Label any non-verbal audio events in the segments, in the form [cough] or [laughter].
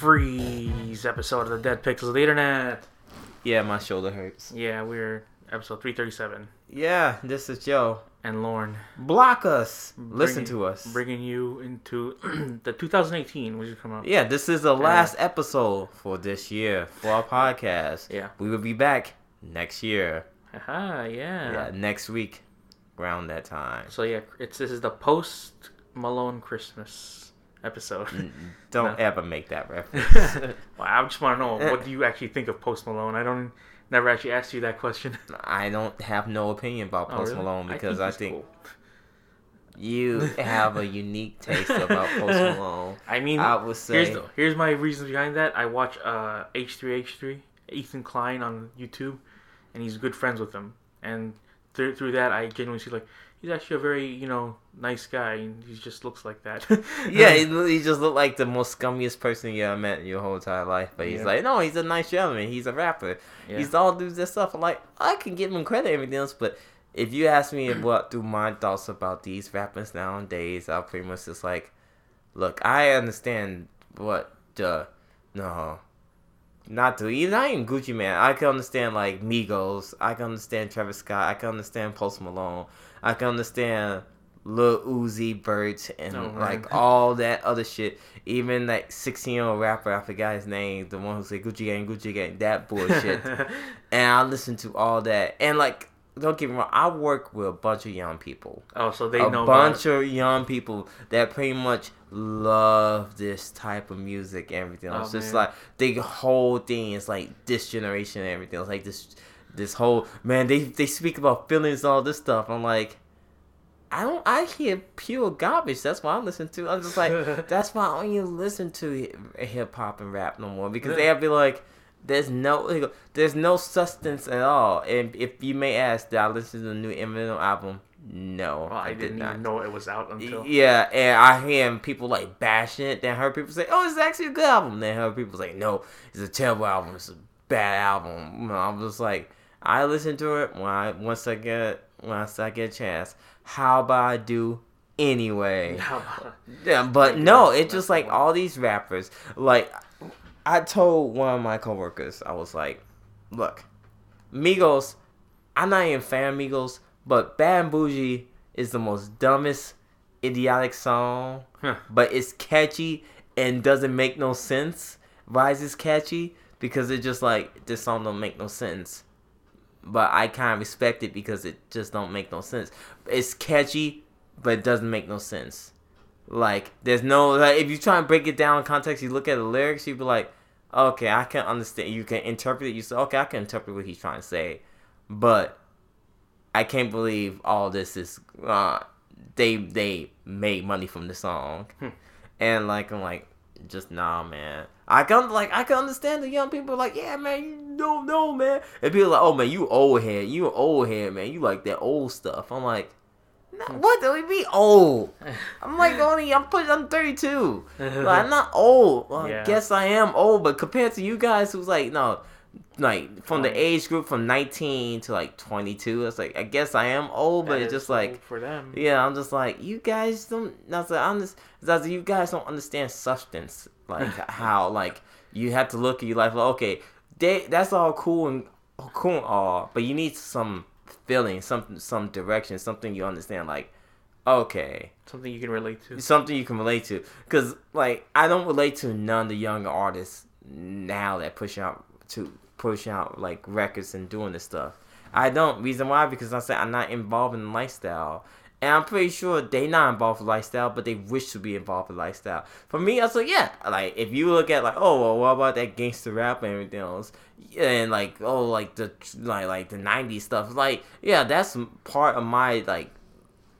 freeze episode of the Dead Pixels of the Internet. Yeah, my shoulder hurts. Yeah, we're episode 337. Yeah, this is Joe. And Lauren. Block us. Listen to us. Bringing you into [clears throat] the 2018, which is coming up. Yeah, this is the last episode for this year for our podcast. Yeah. We will be back next year. Aha, yeah. Yeah, next week, around that time. So yeah, it's this is the post Malone Christmas episode. [laughs] Don't No. ever make that reference. [laughs] well, I just want to know what do you actually think of Post Malone? I don't never actually asked you that question. [laughs] I don't have no opinion about Oh, Post really? Malone because I think, cool. you have a unique taste about Post Malone. I mean, I would say here's the, here's my reasons behind that. I watch uh H3H3 Ethan Klein on YouTube, and he's good friends with him. And through through that, I genuinely see like he's actually a very you know nice guy, and he just looks like that. [laughs] Yeah, he, [laughs] he just looked like the most scummiest person you ever met in your whole entire life. But he's Yeah. like, no, he's a nice gentleman. He's a rapper. Yeah. He's all do this stuff. I'm like, I can give him credit and everything else, but if you ask me [clears throat] what do my thoughts about these rappers nowadays, I'll pretty much just like, look, I understand what the no, not to even not even Gucci Mane. I can understand like Migos. I can understand Travis Scott. I can understand Post Malone. I can understand Lil Uzi Vert and Oh, like all that other shit. Even like sixteen year old rapper, I forgot his name, the one who said Gucci Gang, Gucci Gang, that bullshit. [laughs] and I listen to all that. And like, don't get me wrong, I work with a bunch of young people. oh, so they a know a bunch of young people that pretty much love this type of music and everything else. Oh, It's man. like the whole thing is like this generation and everything else. Like this this whole man, they they speak about feelings and all this stuff. I'm like I don't. I hear pure garbage. That's why I listen to. I'm just like, [laughs] that's why I don't even listen to hip hop and rap no more because they'll be like, there's no, there's no substance at all. And if you may ask, did I listen to the new Eminem album? No, oh, Well, I, did didn't not. even know it was out until. Yeah, and I hear people like bashing it. Then I heard people say, "Oh, it's actually a good album." Then I heard people say, "No, it's a terrible album. It's a bad album." I'm just like, I listen to it when I once I get once I get a chance. How about I do anyway? [laughs] [laughs] Yeah, but no, it's just like all these rappers. Like, I told one of my coworkers, I was like, "Look, Migos, I'm not even a fan of Migos, but Bad and Bougie is the most dumbest, idiotic song, Huh. but it's catchy and doesn't make no sense. Why is this catchy? Because it's just like this song don't make no sense. But I kind of respect it because it just don't make no sense. It's catchy, but it doesn't make no sense. Like there's no like if you try and break it down in context, you look at the lyrics, you be like, okay, I can understand. You can interpret it. You say, okay, I can interpret what he's trying to say, but I can't believe all this is. Uh, they they made money from the song, Hmm. and like I'm like, just nah, man. I can like I can understand the young people like, yeah, man, you don't know, man. And people like, oh man, you old head, you old head, man. You like that old stuff. I'm like, what do we be old? I'm like [laughs] only I'm put I'm 32. [laughs] Like, I'm not old. Well, Yeah. I guess I am old, but compared to you guys who's like no, like from the age group from 19 to like 22, it's like I guess I am old, but That it's just like for them. yeah, I'm just like you guys don't. That's like, I'm just that's you guys don't understand substance, like [laughs] how like you have to look at your life. Like, okay, they that's all cool and cool and all, but you need some feeling, some some direction, something you understand. Like, okay, Something you can relate to. something you can relate to. Cause like I don't relate to none of the younger artists now that push out to push out like records and doing this stuff. I don't. Reason why? Because I said I'm not involved in the lifestyle. And I'm pretty sure they not involved with lifestyle, but they wish to be involved with lifestyle. For me, I was like, yeah, like if you look at like, oh, well, what about that gangster rap and everything else, and like, oh, like the like like the '90s stuff, like, yeah, that's part of my like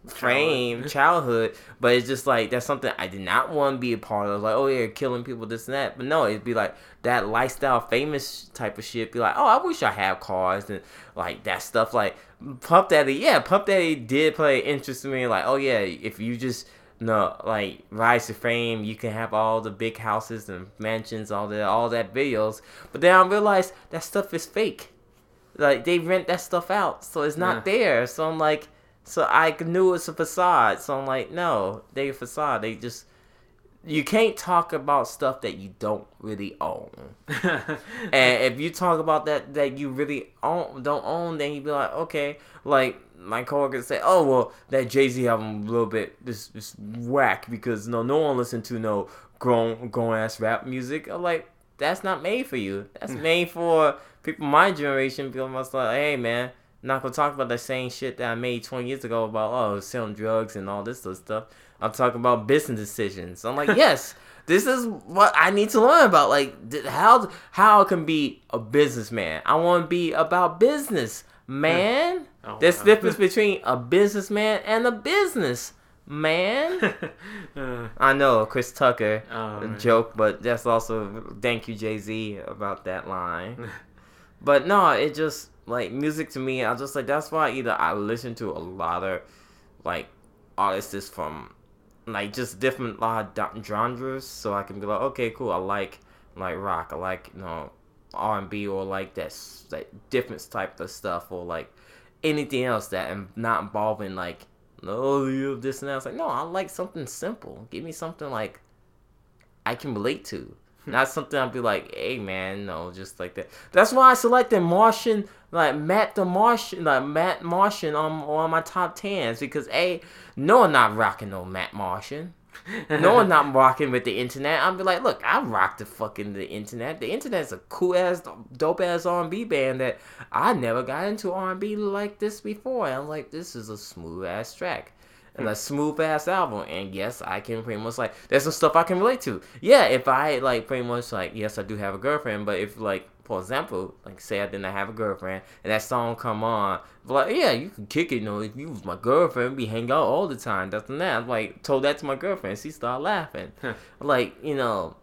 frame [laughs] childhood. but it's just like that's something i did not want to be a part of. Like oh yeah killing people this and that. But no it'd be like that lifestyle famous type of shit. Be like oh i wish i had cars and like that stuff. Like Puff Daddy yeah Puff Daddy did play interest in me like oh yeah if you just no like rise to fame you can have all the big houses and mansions all that all that videos but then i realized that stuff is fake like they rent that stuff out so it's not Yeah. there so i'm like so I knew it's a facade. So I'm like, no, they a facade. They just you can't talk about stuff that you don't really own. [laughs] and if you talk about that that you really own don't own, then you be like, okay, like my coworkers say, oh well, that Jay Z album a little bit this this whack because no no one listen to no grown grown ass rap music. I'm like, that's not made for you. That's mm. made for people my generation. People must like, hey man, not gonna talk about the same shit that I made 20 years ago about oh selling drugs and all this other stuff. I'm talking about business decisions. I'm like, yes, [laughs] this is what I need to learn about. Like how how I can be a businessman. I want to be about business, man. Oh, There's wow. difference [laughs] between a businessman and a business man. [laughs] Uh, I know Chris Tucker oh, joke, but that's also thank you Jay Z about that line. but no, it just like music to me. I just like that's why either I listen to a lot of like artists from like just different do- genres, so I can be like, okay, cool. I like like rock. I like you know R and B or like that like different type of stuff or like anything else that am not involving like no you have this and that. It's like no, I like something simple. Give me something like I can relate to. Hmm. Not something I'd be like, hey man, no, just like that. That's why I selected Martian, like Matt the Martian, like Matt Martian on on my top tens because a no I'm not rocking no Matt Martian. No I'm not [laughs] rocking with the internet. I'm be like, look, I rock the fucking the internet. The internet's a cool ass, dope ass R and B band that I never got into R and B like this before. And I'm like, this is a smooth ass track and a smooth ass album. And yes, I can pretty much like there's some stuff I can relate to. Yeah, if I like pretty much like yes, I do have a girlfriend, but if like for example, like say I didn't have a girlfriend and that song come on, but like yeah, you can kick it. You know, if you was my girlfriend, we hang out all the time. That's and that. I'm like told that to my girlfriend. She started laughing. like you know,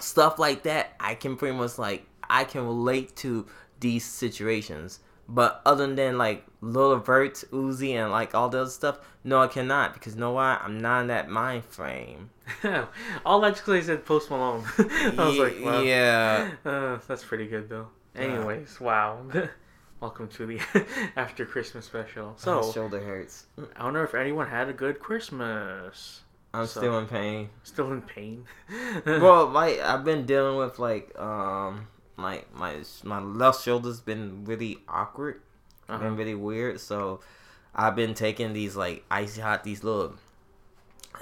stuff like that. I can pretty much like I can relate to these situations. But other than like Lil Vert, Uzi, and like all the other stuff, no, I cannot because you know why? I'm not in that mind frame. [laughs] All that just 'cause they said Post Malone. [laughs] I was like, wow. yeah. [laughs] Uh, that's pretty good though. Yeah. Anyways, wow. Welcome to the after Christmas special. My So shoulder hurts. I wonder if anyone had a good Christmas. I'm So- still in pain. Still in pain. well, like I've been dealing with like um like my my left shoulder's been really awkward, Uh-huh. been really weird. So I've been taking these like icy hot these little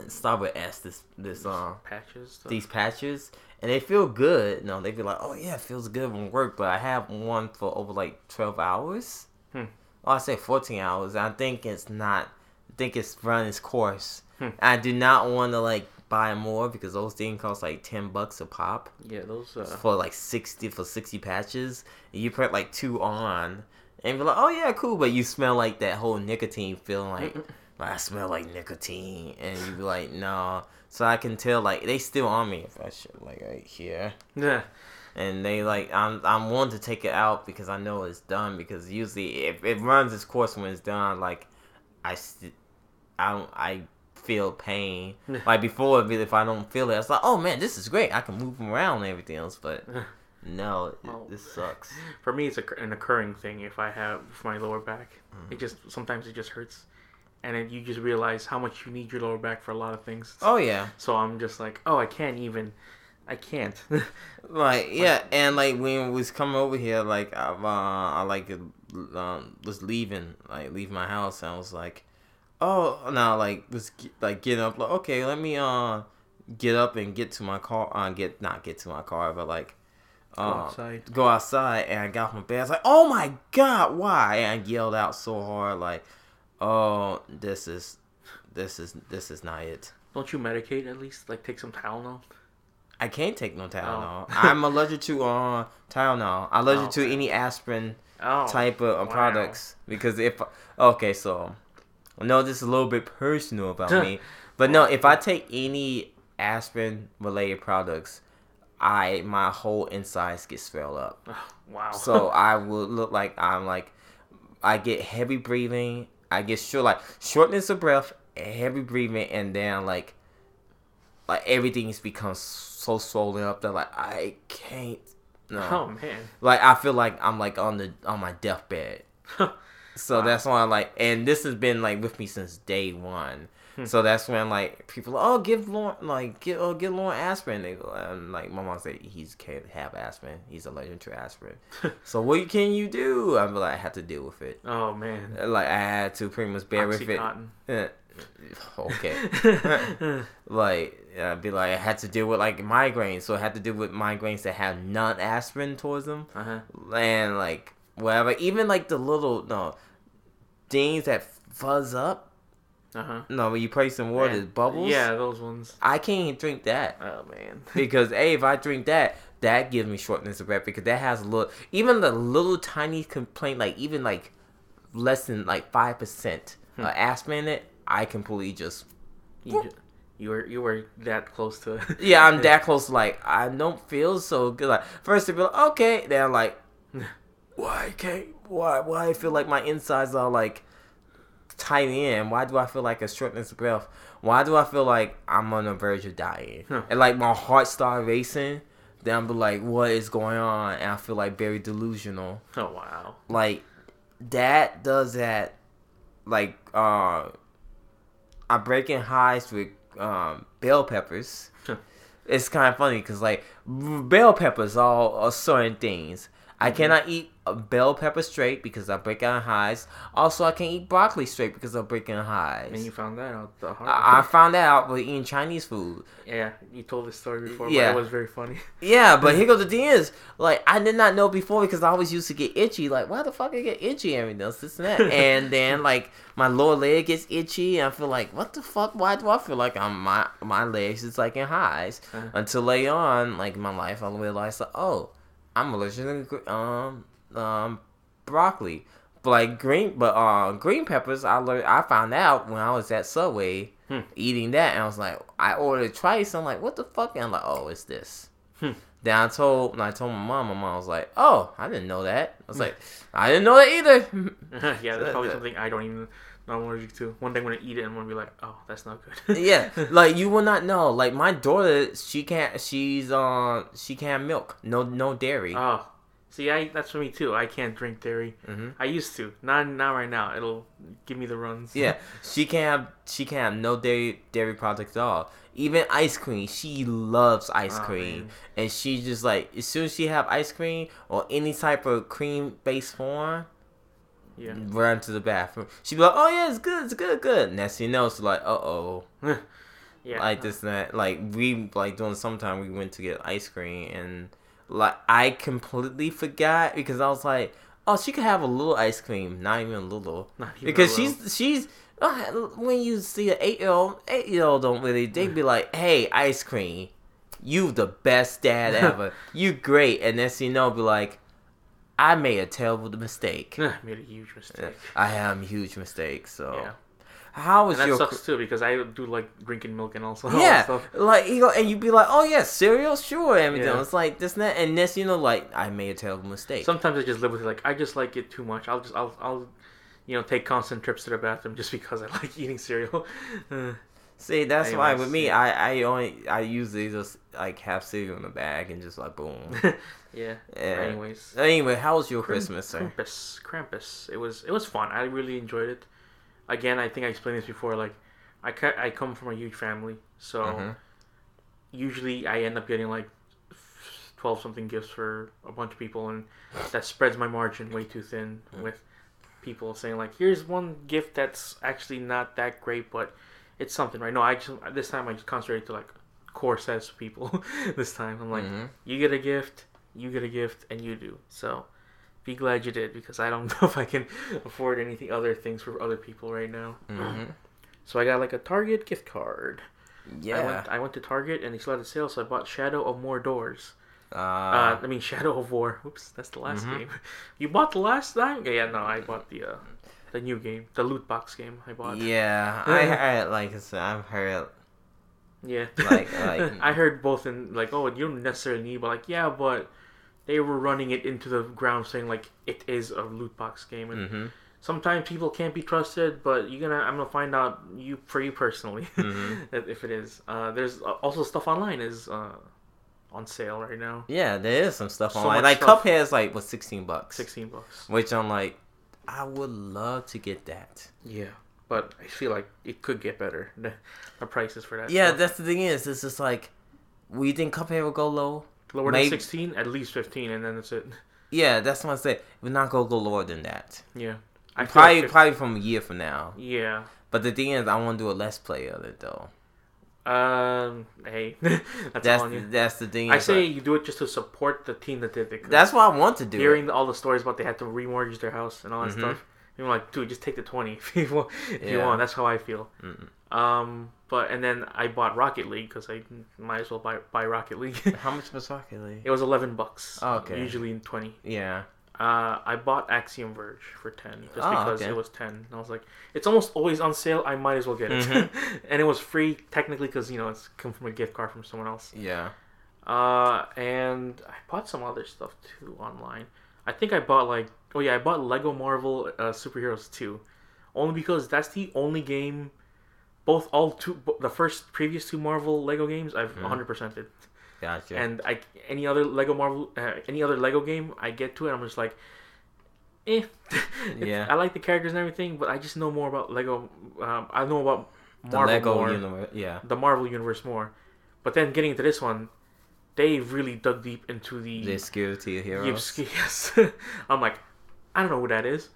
start with S this this um patches. stuff. these patches and they feel good. No, they feel like oh yeah, it feels good when work. But I have one for over like twelve hours. Hmm. Oh, I say fourteen hours. I think it's not. I think it's run its course. Hmm. I do not want to like buy more because those things cost like ten bucks a pop yeah, those. Uh, for like sixty for sixty patches. And you put like two on, and be like, oh yeah, cool. But you smell like that whole nicotine feeling like, like I smell like nicotine, and you be like, no. So I can tell like they still on me if I should like right here, yeah. and they like I'm I'm wanting to take it out because I know it's done because usually if it runs its course when it's done, like I st- I don't I feel pain. like before, if I don't feel it, it's like, oh man, this is great. I can move around and everything else, but no, Oh. this sucks. [laughs] For me, it's a, an occurring thing. If I have my lower back, Mm. it just sometimes it just hurts, and then you just realize how much you need your lower back for a lot of things. Oh yeah, So I'm just like, oh, I can't even. I can't. [laughs] like yeah, and like when we was coming over here, like I, uh, I like um, was leaving, like leave my house, and I was like, oh no, like was like getting up, like okay, let me uh get up and get to my car, uh, get not get to my car, but like. Go uh, outside. go outside and I got off my bed. I was like, "Oh my god, why?" And I yelled out so hard, like, "Oh, this is, this is, this is not it." Don't you medicate at least? Like take some Tylenol. I can't take no Tylenol. Oh. [laughs] I'm allergic to uh Tylenol. I'm allergic Oh, to okay. any aspirin Oh. type of uh, wow. products because if okay, so I know this is a little bit personal about me, but no, if I take any aspirin related products, I my whole insides get swelled up. [sighs] Wow. So [laughs] I will look like I'm like I get heavy breathing. I get short like shortness of breath, heavy breathing, and then like like everything's become so swollen up that like I can't. No. oh man. Like I feel like I'm like on the on my deathbed. [laughs] So Wow. that's why I like, and this has been like with me since day one. Hmm. So that's when like people, oh, give Lauren like give oh give Lauren aspirin. They go, and like my mom said, he's can't have aspirin. He's allergic to aspirin. [laughs] so what can you do? I'm like, I had to deal with it. Oh man. Like I had to pretty much bear with it. Eh, okay. [laughs] [laughs] like I'd be like I had to deal with like migraines, so I had to deal with migraines that have non aspirin towards them, uh huh. and like whatever. Even like the little no things that fuzz up. Uh huh. No, you place in water, it bubbles. Yeah, those ones. I can't even drink that Oh man. [laughs] because hey, if I drink that, that gives me shortness of breath because that has a little, even the little tiny complaint, like even like less than like five percent Hmm. uh, aspirin in it, I completely just You, were you were that close to. it. [laughs] yeah, I'm that close. Like I don't feel so good. Like first they be like, okay, then I'm like, [laughs] why can't why why I feel like my insides are like tight in? Why do I feel like a shortness of breath? Why do I feel like I'm on the verge of dying? Huh. And like my heart start racing. Then I'm be like, what is going on? And I feel like very delusional. Oh wow. Like that does that. Like uh, I'm breaking highs with um bell peppers Huh. it's kind of funny because like bell peppers are, are certain things. I Mm-hmm. cannot eat a bell pepper straight because I break out in highs. Also, I can't eat broccoli straight because I break in highs. And you found that out the hard I, I found that out with eating Chinese food. Yeah, you told this story before, Yeah. but it was very funny. [laughs] Yeah, but here goes the thing is, like, I did not know before because I always used to get itchy. Like, why the fuck I get itchy every day? This and that. [laughs] and then, like, my lower leg gets itchy, and I feel like, what the fuck? Why do I feel like I'm my my legs is like in highs? Uh-huh. Until later on, like in my life, I realized, like, oh, I'm allergic to um um broccoli. But like green, but uh, green peppers, I learned, I found out when I was at Subway Hmm. eating that, and I was like, I ordered twice. I'm like, what the fuck? And I'm like, oh, it's this. Hmm. Then I told, I told my mom, my mom was like, oh, I didn't know that. I was like, I didn't know that either. [laughs] yeah, that's [laughs] probably something I don't even I'm allergic to. One day I'm gonna eat it and I'm gonna be like, oh, that's not good. [laughs] yeah, [laughs] like you will not know. Like my daughter, she can't. She's uh, she can't milk. No, no dairy. Oh, see, I that's for me too. I can't drink dairy. hmm I used to, not not right now. It'll give me the runs. Yeah, [laughs] she can't have. She can't have no dairy dairy products at all. Even ice cream, she loves ice Oh, cream, man. and she just like as soon as she have ice cream or any type of cream based form, yeah. run to the bathroom. She'd be like, "Oh yeah, it's good, it's good, good." Next thing you know, she's like, "Uh oh." [laughs] yeah. like this and that. Like we like during sometime we went to get ice cream and like I completely forgot because I was like, oh, she could have a little ice cream, not even a little, Not even because a little. she's she's. uh, When you see an eight year old, eight year old don't really. They be like, "Hey, ice cream, you the best dad [laughs] ever. you great." And then you know, be like, "I made a terrible mistake. [laughs] I made a huge mistake. I have a huge mistake." So, Yeah. how was And that your sucks too because I do like drinking milk and also all that Yeah, [laughs] stuff. like you go and you'd be like, oh yeah, cereal, sure, everything. Yeah. It's like this and that, and this, you know, like I made a terrible mistake. Sometimes I just live with it. Like I just like it too much. I'll just I'll I'll you know take constant trips to the bathroom just [laughs] because I like eating cereal. Uh, See, that's why with me. I I only I usually just like have cereal in the bag and just like boom. [laughs] yeah. Yeah. Anyways. anyway, how was your Kramp- Christmas, sir? Krampus, Krampus. It was it was fun. I really enjoyed it. Again, I think I explained this before. Like, I ca- I come from a huge family, so Mhm. usually I end up getting like twelve something gifts for a bunch of people, and that spreads my margin way too thin with people saying like, "Here's one gift that's actually not that great, but it's something." Right? No, I just this time I just concentrated to like core sets of people. [laughs] this time I'm like, Mhm. you get a gift, you get a gift, and you do. So be glad you did because I don't [laughs] know if I can afford anything other things for other people right now. [clears throat] Mhm. So I got like a Target gift card. I Yeah. went, I went to Target and they still had a sale, so I bought Shadow of Mordor's. Uh, Uh, I mean Shadow of War. Oops, that's the last Mhm. game. [laughs] You bought the last time? Yeah, no, I bought the uh, the new game, the loot box game. I bought. yeah, I [laughs] heard like I've heard Yeah. Like- like- [laughs] I heard both in like, oh, you don't necessarily need, but like, yeah, but they were running it into the ground, saying like it is a loot box game, and hmm sometimes people can't be trusted. But you're gonna, I'm gonna find out you for you personally [laughs] Mhm. if it is. Uh, there's also stuff online is uh, on sale right now, Yeah, there is some stuff So online. Like stuff. Cuphead is like what sixteen bucks, sixteen bucks. which I'm like, I would love to get that. Yeah, but I feel like it could get better. The, [laughs] the prices for that. Yeah, stuff. that's the thing is, it's just like, we think Cuphead will go low. lower maybe- than sixteen, at least fifteen, and then that's it. [laughs] Yeah, that's what I said. We're not gonna go lower than that. Yeah, I Probably, like probably from a year from now. Yeah. But the thing is, I want to do a let's play of it though. Um. Hey, [laughs] that's, That's all on you. that's the thing. I say like, you do it just to support the team that did it. that's what I want to do. hearing all the stories about they had to remortgage their house and all that Mhm. stuff. You're like, dude, just take the twenty [laughs] if you want. If you want, that's how I feel. Mm-mm. Um, but and then I bought Rocket League because I might as well buy buy Rocket League. [laughs] How much was Rocket League? it was eleven bucks. Oh, okay. Usually twenty. Yeah. Uh, I bought Axiom Verge for ten just Oh, because okay. it was ten. And I was like, it's almost always on sale. I might as well get it. Mhm. [laughs] and it was free technically because you know it's come from a gift card from someone else. Yeah. Uh, and I bought some other stuff too online. I think I bought like oh yeah, I bought Lego Marvel uh, Superheroes 2. Only because that's the only game both all two the first previous two Marvel Lego games I've Mhm. 100%ed. Gotcha. And I any other Lego Marvel uh, any other Lego game I get to it I'm just like eh. [laughs] Yeah. I like the characters and everything, but I just know more about Lego um, I know about Marvel the Lego more universe. Yeah. the Marvel universe more. But then getting into this one, they really dug deep into the The security heroes. Yipsky. [laughs] Yes, [laughs] I'm like, I don't know who that is.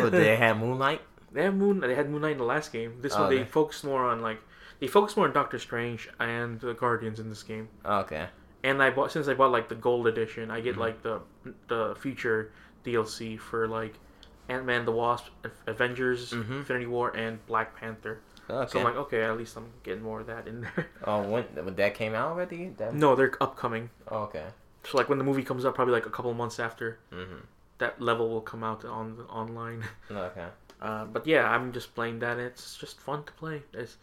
oh, they had Moonlight. they had Moon. They had Moon Knight in the last game. This Oh, one they they- focused more on like they focused more on Doctor Strange and the Guardians in this game. Okay. And I bought since I bought like the gold edition, I get Mhm. like the the future DLC for like Ant Man, the Wasp, Avengers, Mhm. Infinity War, and Black Panther. Okay. So I'm like, okay, at least I'm getting more of that in there. [laughs] oh, when, when that came out already? That... no, they're upcoming. Oh, okay. So like when the movie comes out, probably like a couple months after mm-hmm. that level will come out on online. Okay. [laughs] Uh, but yeah, I'm just playing that. It's just fun to play. It's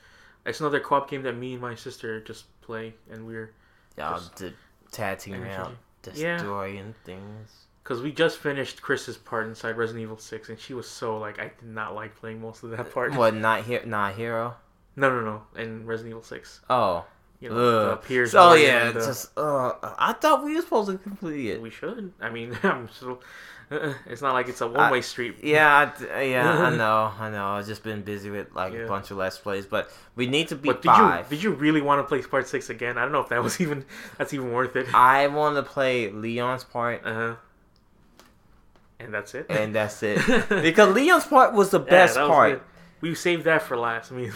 it's another co-op game that me and my sister just play, and we're Y'all Just tag team energy. out, Yeah. destroying things. because we just finished Chris's part inside Resident Evil Six, and she was so like I did not like playing most of that part. What? Not here? Not hero? No, no, no. In Resident Evil Six, Oh. you know, the Ugh. Piers. Yeah, the- just uh, I thought we were supposed to complete it. we should. I mean, [laughs] I'm still. Uh, [laughs] It's not like it's a one-way street. Yeah, I d yeah, I [laughs] know, I know. I've just been busy with like Yeah. a bunch of let's plays, but we need to beat But did five. you did you really want to play Part Six again? I don't know if that was [laughs] even that's even worth it. I want to play Leon's part, Uh huh. And that's it. and that's it. because Leon's part was the Yeah, best that was part. good. We saved that for last. I mean,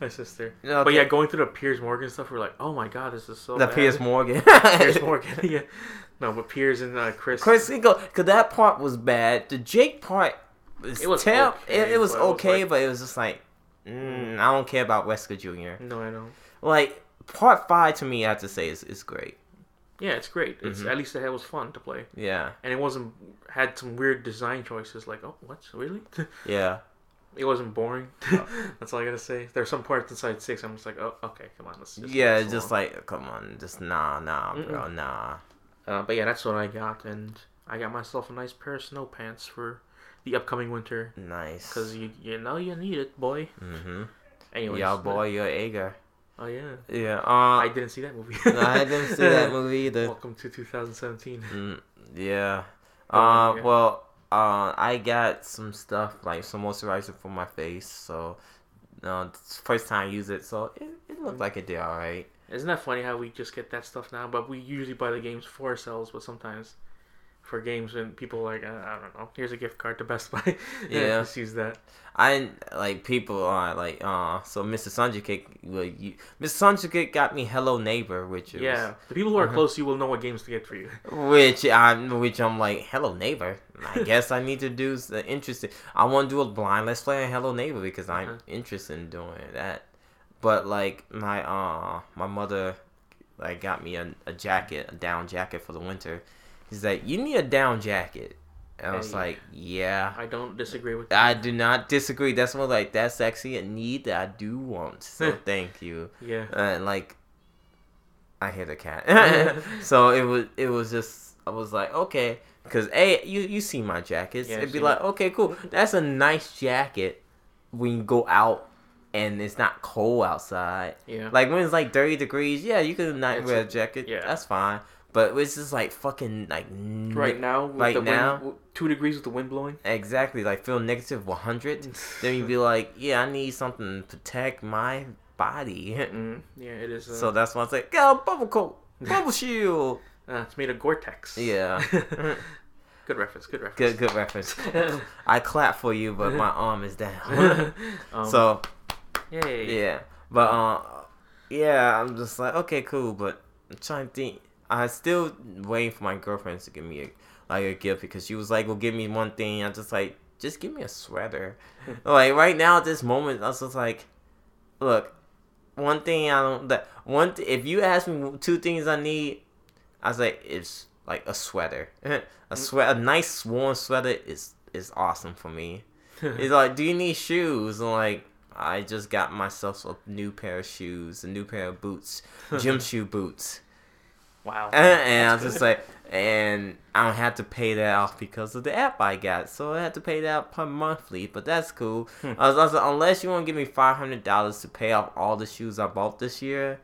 my sister. But yeah, going through the Piers Morgan stuff, we're like, oh my god, this is so. the bad. Piers Morgan. Piers Morgan. yeah. No, but Piers and uh, Chris. Chris because that part was bad. The Jake part was It was terrible. okay, it, it was but it was okay, like- but it was just like, mm, I don't care about Wesker Jr. No, I don't. Like part five to me, I have to say is is great. Yeah, it's great. It's Mhm. at least it was fun to play, Yeah, and it wasn't had some weird design choices. Like, oh, what really? [laughs] yeah. it wasn't boring. Oh. [laughs] That's all I gotta say. There's some parts inside six. I'm just like, oh, okay, come on, let's. Just yeah, just along. like, come on, just nah, nah, bro, nah. Uh, but yeah, that's what I got, and I got myself a nice pair of snow pants for the upcoming winter. Nice. Cause you you know you need it, boy. Mm-hmm. Anyways, Yeah, boy, you're Agar. Oh yeah, Yeah. I Uh, didn't see that movie. [laughs] no, I didn't see that [laughs] movie either. Welcome to 2017. Mm, yeah. Uh, yeah. well, uh, I got some stuff like some moisturizer for my face, so uh, it's the first time I use it, so it, it looked like it did all right. Isn't that funny how we just get that stuff now? But we usually buy the games for ourselves, but sometimes for games when people like, uh, I don't know, here's a gift card to Best Buy. [laughs] Yeah. just use that. I like people are like, uh, so Mr. Sunjikik, well, you, Mr. Sunjikik got me Hello Neighbor, which is, Yeah, the people who are Mhm. close to you will know what games to get for you. [laughs] which I'm, which I'm like, Hello Neighbor. I guess I need to do the interesting. I want to do a blind let's play on Hello Neighbor because I'm Uh-huh. interested in doing that. But like my uh my mother like got me a, a jacket, a down jacket for the winter. She's like, you need a down jacket. And I was Hey. like, yeah. I don't disagree with that. I do not disagree. That's more like that's actually a need that I do want. [laughs] So thank you. Yeah. And like, I hit a cat. [laughs] [laughs] so it was it was just I was like okay because a you you see my jackets. Yeah, It'd be like okay cool. That's a nice jacket when you go out and it's not cold outside. Yeah. Like when it's like thirty degrees, yeah, you could not It's wear a jacket. yeah. that's fine. But it's just like fucking like Right now, with right the now? wind, two degrees with the wind blowing. exactly like feel negative 100. [laughs] then you'd be like, yeah, I need something to protect my body. [laughs] Mm, yeah, it is. Uh, so that's why I say, go bubble coat, [laughs] bubble shield. uh, it's made of Gore-Tex. Yeah. good reference. Good reference. Good, good reference. I clap for you, but my arm is down. um, so yay. yeah, but uh, yeah, I'm just like, okay, cool, but I'm trying to think. I still waiting for my girlfriend to give me a like a gift because she was like, "Well, give me one thing." I'm just like, just give me a sweater. [laughs] like right now at this moment, I was just like, look, one thing I don't that one th- if you ask me two things I need, I was like, it's like a sweater, [laughs] a sweat, a nice warm sweater is is awesome for me. [laughs] It's like, do you need shoes? And like, I just got myself a new pair of shoes, a new pair of boots, gym [laughs] shoe boots. wow. [laughs] And I was just like, and I don't have to pay that off because of the app I got. So I had to pay that per monthly, but that's cool. Hmm. I was also, unless you want to give me five hundred dollars to pay off all the shoes I bought this year,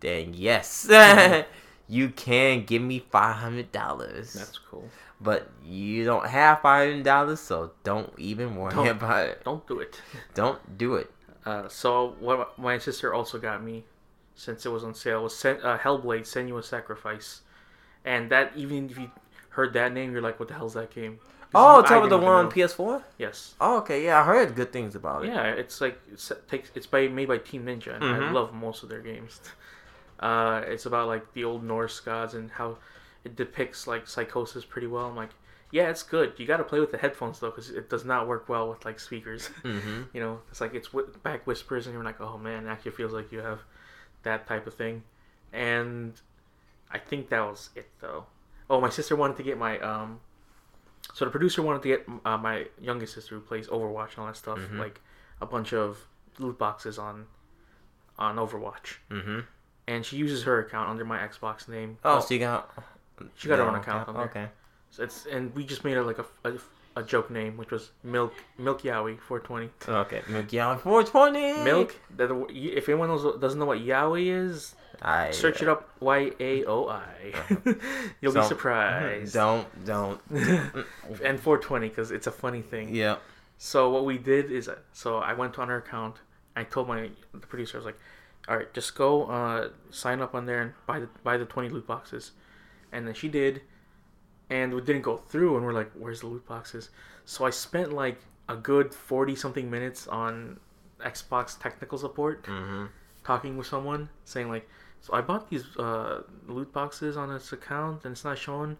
then yes, [laughs] you can give me five hundred dollars. That's cool. But you don't have five hundred dollars, so don't even worry Don't. about it. Don't do it. [laughs] Don't do it. Uh, so what my sister also got me, since it was on sale, was Sen- uh, Hellblade: Senua's Sacrifice, and that even if you heard that name, you're like, what the hell's that game? Oh, I talk about the one on. PS4. Yes. Oh, okay, yeah, I heard good things about it. Yeah, it's like it's takes it's by made by Team Ninja, and I Mhm. love most of their games. [laughs] Uh, it's about like the old Norse gods and how it depicts like psychosis pretty well. I'm like, yeah, it's good. You got to play with the headphones though, because it does not work well with like speakers. [laughs] Mm-hmm. you know, it's like it's whi- back whispers, and you're like, oh man, it actually feels like you have that type of thing. And I think that was it though. Oh, my sister wanted to get my um. So the producer wanted to get uh, my youngest sister who plays Overwatch and all that stuff, Mhm. like a bunch of loot boxes on on Overwatch, Mm-hmm. and she uses her account under my Xbox name. Oh, so you got she got her own account on there. Okay. So it's and we just made it like a, a, a joke name, which was Milk Milk Yowie 420. Okay. McGowan 420. Milk. That if anyone knows, doesn't know what Yaoi is, I search it up. Y A O I. [laughs] You'll be surprised. Don't don't. [laughs] and 420 because it's a funny thing. yeah. So what we did is, so I went on her account. I told my the producer, I was like, "All right, just go uh, sign up on there and buy the buy the 20 loot boxes," and then she did, and we didn't go through. And we're like, "Where's the loot boxes?" So I spent like a good 40 something minutes on Xbox technical support Mm-hmm. talking with someone saying like so i bought these uh, loot boxes on this account and it's not showing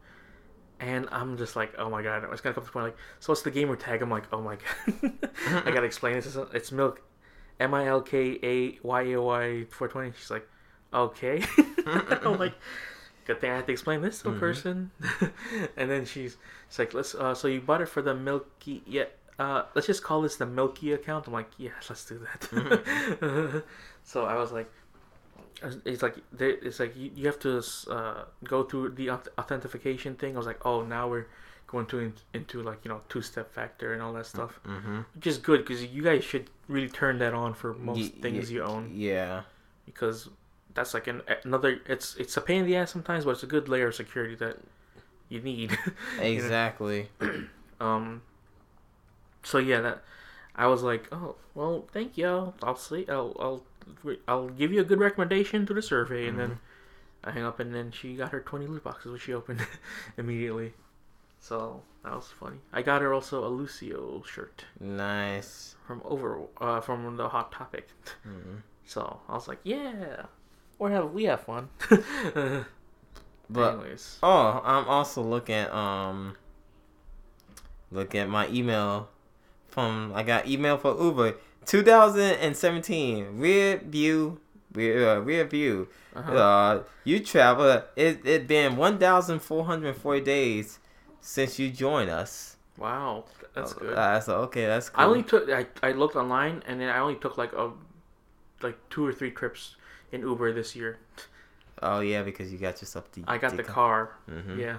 and i'm just like oh my god it's gonna come to the point like so it's the gamer tag i'm like oh my [laughs] god i gotta explain this It's- it's milk m-i-l-k-a-y-a-y 420 she's like okay [laughs] i'm like good thing i had to explain this to a Mhm. person [laughs] and then she's she's like let's uh so you bought it for the milky yeah uh, let's just call this the Milky account. I'm like, yeah, let's do that. [laughs] so I was like, it's like it's like you, you have to uh, go through the authentication thing. I was like, oh, now we're going to in, into like you know two step factor and all that stuff, Mm-hmm. which is good because you guys should really turn that on for most Ye- things ye- you own Yeah. because that's like an another. It's it's a pain in the ass sometimes, but it's a good layer of security that you need. [laughs] Exactly. [clears throat] Um. So yeah, that I was like, oh well, thank you. I'll see. I'll I'll I'll give you a good recommendation to the survey, and then I hang up, and then she got her twenty loot boxes, which she opened [laughs] immediately. So that was funny. I got her also a Lucio shirt Nice. from over uh from the Hot Topic. Mhm. So I was like, yeah, we have we have fun. [laughs] But Anyways, oh, I'm also looking at um. Look at my email from I got email for Uber 2017 rear view rear uh, rear view uh-huh. uh you travel it it been 1440 days since you joined us wow, that's good. uh, so okay that's cool I only took I, I looked online and then I only took like a like two or three trips in Uber this year. oh yeah because you got yourself the I got the car. hmm Yeah.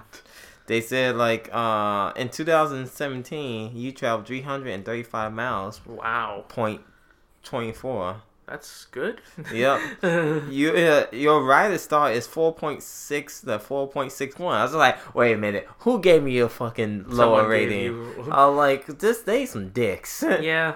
they said like uh in 2017 you traveled 335 miles Wow. point 24 That's good. Yep. [laughs] You, uh, your rider star is four point six to four point six one. I was like, wait a minute, who gave me a fucking lower Someone rating? you- I was like, this they some dicks. [laughs] yeah,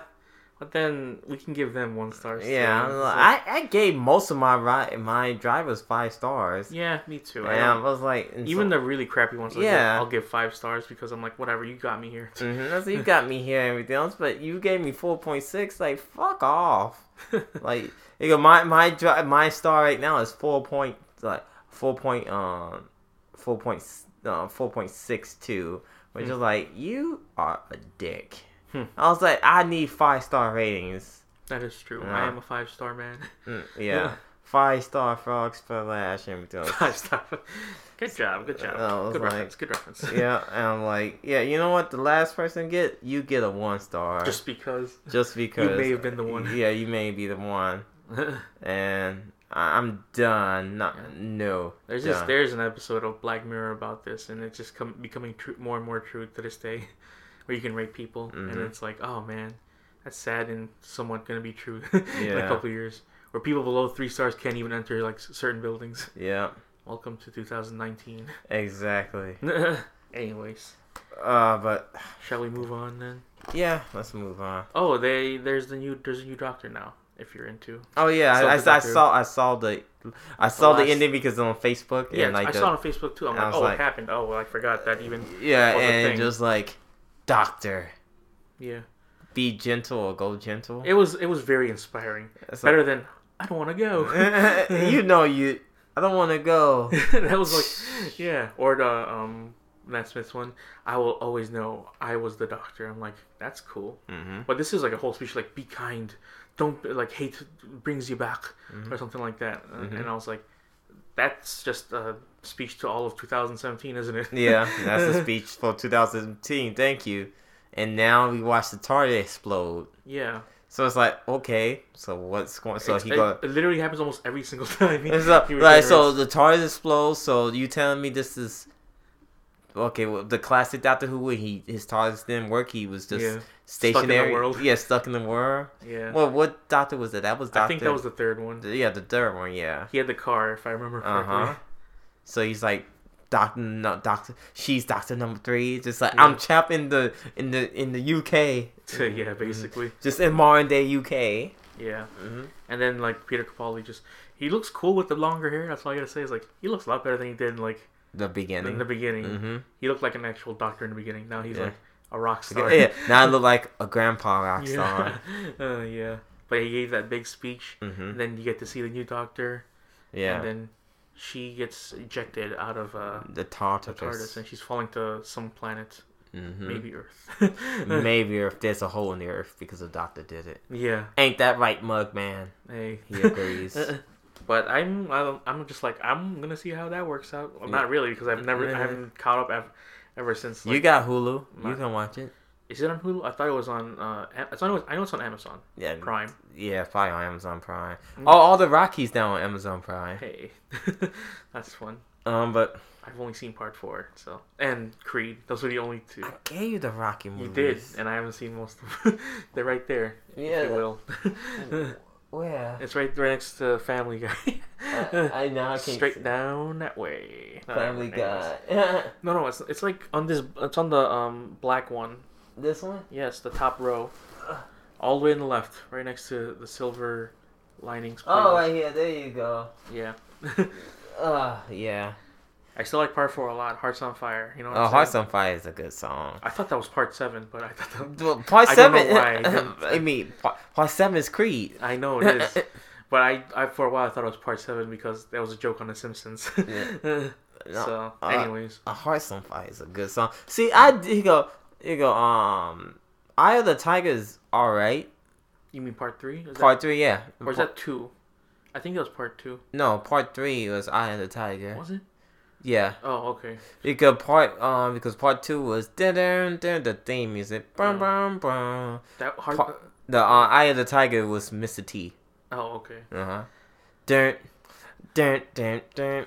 but then we can give them one star. Yeah, It's I'm like- like- I, I gave most of my ri- my drivers five stars. yeah, me too. I and I don't- was like, even so- the really crappy ones, like, Yeah. I'll give five stars because I'm like, whatever, you got me here. Mhm, [laughs] that's- you got me here and everything else, but you gave me four point six. Like, fuck off. [laughs] like, you know, my my my star right now is four point like four point um four point uh, four point six two, which Hmm. is like you are a dick. Hmm. I was like, I need five star ratings. that is true. Yeah. I am a five star man. Mm, [laughs] yeah, five star frog splash and everything five star. Good job. Good job. Good like- reference. Good reference. [laughs] yeah, and I'm like, yeah, you know what? The last person get you get a one star Just because just because [laughs] you may have been the one. Yeah, you may be the one, and I'm done. Not no. There's done. just there's an episode of Black Mirror about this, and it's just com- becoming true, more and more true to this day, where you can rate people, and Mhm. it's like, oh man, that's sad and somewhat gonna be true [laughs] in a Yeah. couple years, where people below three stars can't even enter like certain buildings. Yeah, Welcome to 2019. exactly. [laughs] Anyways, Uh, but shall we move on then? yeah, let's move on. Oh, they there's the new there's a new doctor now. If you're into, Oh yeah, I, I, I saw I saw the I saw the last- ending because on Facebook yeah, and like I the, saw it on Facebook too. I'm like, oh, like- it happened. Oh, well, I forgot that even. yeah, and just like doctor, Yeah, be gentle or go gentle. it was it was very inspiring. It's Better than I don't want to go. [laughs] you know you. I don't want to go. [laughs] that was like, yeah. Or the um Matt Smith's one. I will always know I was the doctor. I'm like, that's cool. hmm But this is like a whole speech like, be kind. Don't like hate brings you back Mhm. or something like that. Uh, Mhm. And I was like, that's just a speech to all of 2017, isn't it? Yeah, that's a [laughs] speech for 2017. Thank you. And now we watch the TARDIS explode. yeah. So it's like, okay, so what's going? So It's- he it, go. it literally happens almost every single [laughs] time. he- like, he right, so the TARDIS explodes. So you telling me this is okay? Well, the classic Doctor Who, when he his TARDIS didn't work, he was just yeah, in the stationary. world. Yeah, stuck in the world. yeah. Well, what Doctor was that? That was Doctor. I think that was the third one. yeah, the third one. Yeah. He had the car, if I remember correctly. Uh huh. So he's like, Doctor, no, Doctor. She's Doctor number three. Just like Yeah. I'm trapped in the in the in the UK. [laughs] yeah, basically. Just in modern day UK. Yeah. Mm-hmm. And then like Peter Capaldi just he looks cool with the longer hair. That's all I gotta say is like he looks a lot better than he did in, like The beginning. in the beginning. Mm-hmm. He looked like an actual doctor in the beginning. Now he's Yeah. like a rock star. Yeah. Now I look [laughs] like a grandpa rock yeah. star. uh, [laughs] yeah. But he gave that big speech. Mm-hmm. And then you get to see the new doctor. Yeah. And then she gets ejected out of uh, the TARDIS, TARDIS. and she's falling to some planet, Mm-hmm. maybe Earth. [laughs] Maybe if there's a hole in the earth because the doctor did it. yeah. Ain't that right, Mug Man? Hey. He agrees. But I'm I'm just like I'm gonna see how that works out. Well, Not really because I've never I haven't caught up ever, ever since. Like, you got Hulu. my- You can watch it. is it on Hulu? I thought it was on. Uh, I know it's, I know it's on Amazon Yeah. Prime. Yeah, probably on Amazon Prime. Mm. Oh, all the Rockies down on Amazon Prime. Hey, [laughs] that's fun. Um, but I've only seen part four, so and Creed. Those are the only two. I gave you the Rocky movies. You did, and I haven't seen most of them. [laughs] They're right there. Yeah, if you will. [laughs] Where? it's right right next to Family Guy. I, I know. I [laughs] Straight see. down that way. No, Family. Guy. [laughs] No, no, it's it's like on this. It's on the um black one. this one? Yes, the top row, all the way in the left, right next to the silver linings. Oh, right here. There you go. yeah. [laughs] Uh, yeah. I still like part four a lot. Hearts on Fire. You know. What Oh, I'm Hearts saying? on Fire is a good song. I thought that was part seven, but I thought that, Well, Part [laughs] I don't know seven. why I [laughs] I mean, part, part seven is Creed. I know it is. [laughs] but I, I for a while I thought it was part seven because that was a joke on The Simpsons. No, so, uh, anyways, A Hearts on Fire is a good song. See, I you go, you go. Um, Eye of the Tiger is all right. you mean part three? Is Part three, yeah. that, or is that two? I think that was part two. No, part three was Eye of the Tiger. Was it? Yeah, Oh, okay. because part um because part two was dun dun dun the theme music. Bum bum bum. That hard. Pa- The uh, Eye of the Tiger was Mr. T. oh, okay. Uh huh. Dun dun dun dun.